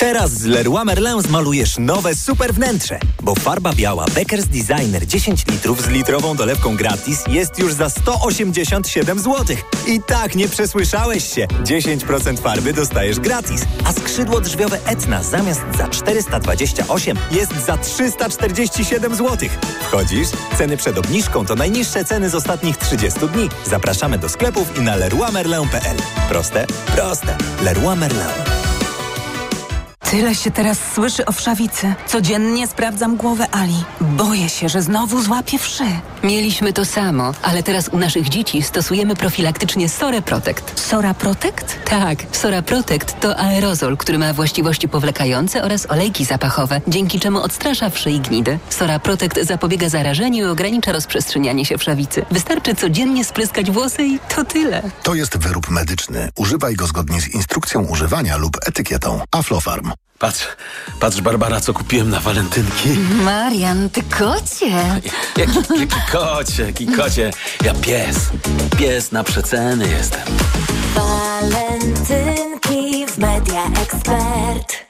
[SPEAKER 37] Teraz z Leroy Merlin zmalujesz nowe super wnętrze, bo farba biała Beckers Designer 10 litrów z litrową dolewką gratis jest już za 187 zł. I tak nie przesłyszałeś się. 10% farby dostajesz gratis, a skrzydło drzwiowe Etna zamiast za 428 jest za 347 zł. Wchodzisz? Ceny przed obniżką to najniższe ceny z ostatnich 30 dni. Zapraszamy do sklepów i na leroymerlin.pl. Proste? Proste. Leroy Merlin.
[SPEAKER 45] Tyle się teraz słyszy o wszawicy. Codziennie sprawdzam głowę Ali. Boję się, że znowu złapie wszy.
[SPEAKER 28] Mieliśmy to samo, ale teraz u naszych dzieci stosujemy profilaktycznie Sora Protect.
[SPEAKER 45] Sora Protect?
[SPEAKER 28] Tak, Sora Protect to aerozol, który ma właściwości powlekające oraz olejki zapachowe, dzięki czemu odstrasza wszy i gnidy. Sora Protect zapobiega zarażeniu i ogranicza rozprzestrzenianie się wszawicy. Wystarczy codziennie spryskać włosy i to tyle.
[SPEAKER 42] To jest wyrób medyczny. Używaj go zgodnie z instrukcją używania lub etykietą. Aflofarm.
[SPEAKER 18] Patrz, patrz Barbara, co kupiłem na walentynki.
[SPEAKER 45] Marian, ty kocie.
[SPEAKER 18] Jaki, jaki kocie, jaki kocie. Ja pies. Pies na przeceny jestem.
[SPEAKER 38] Walentynki w Media Expert.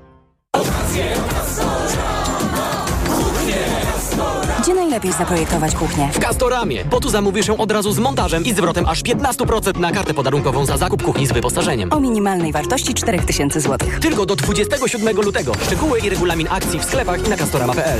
[SPEAKER 45] Najlepiej zaprojektować kuchnię?
[SPEAKER 18] W Castoramie, bo tu zamówisz ją od razu z montażem i zwrotem aż 15% na kartę podarunkową za zakup kuchni z wyposażeniem.
[SPEAKER 45] O minimalnej wartości 4000 zł.
[SPEAKER 18] Tylko do 27 lutego. Szczegóły i regulamin akcji w sklepach i na castorama.pl.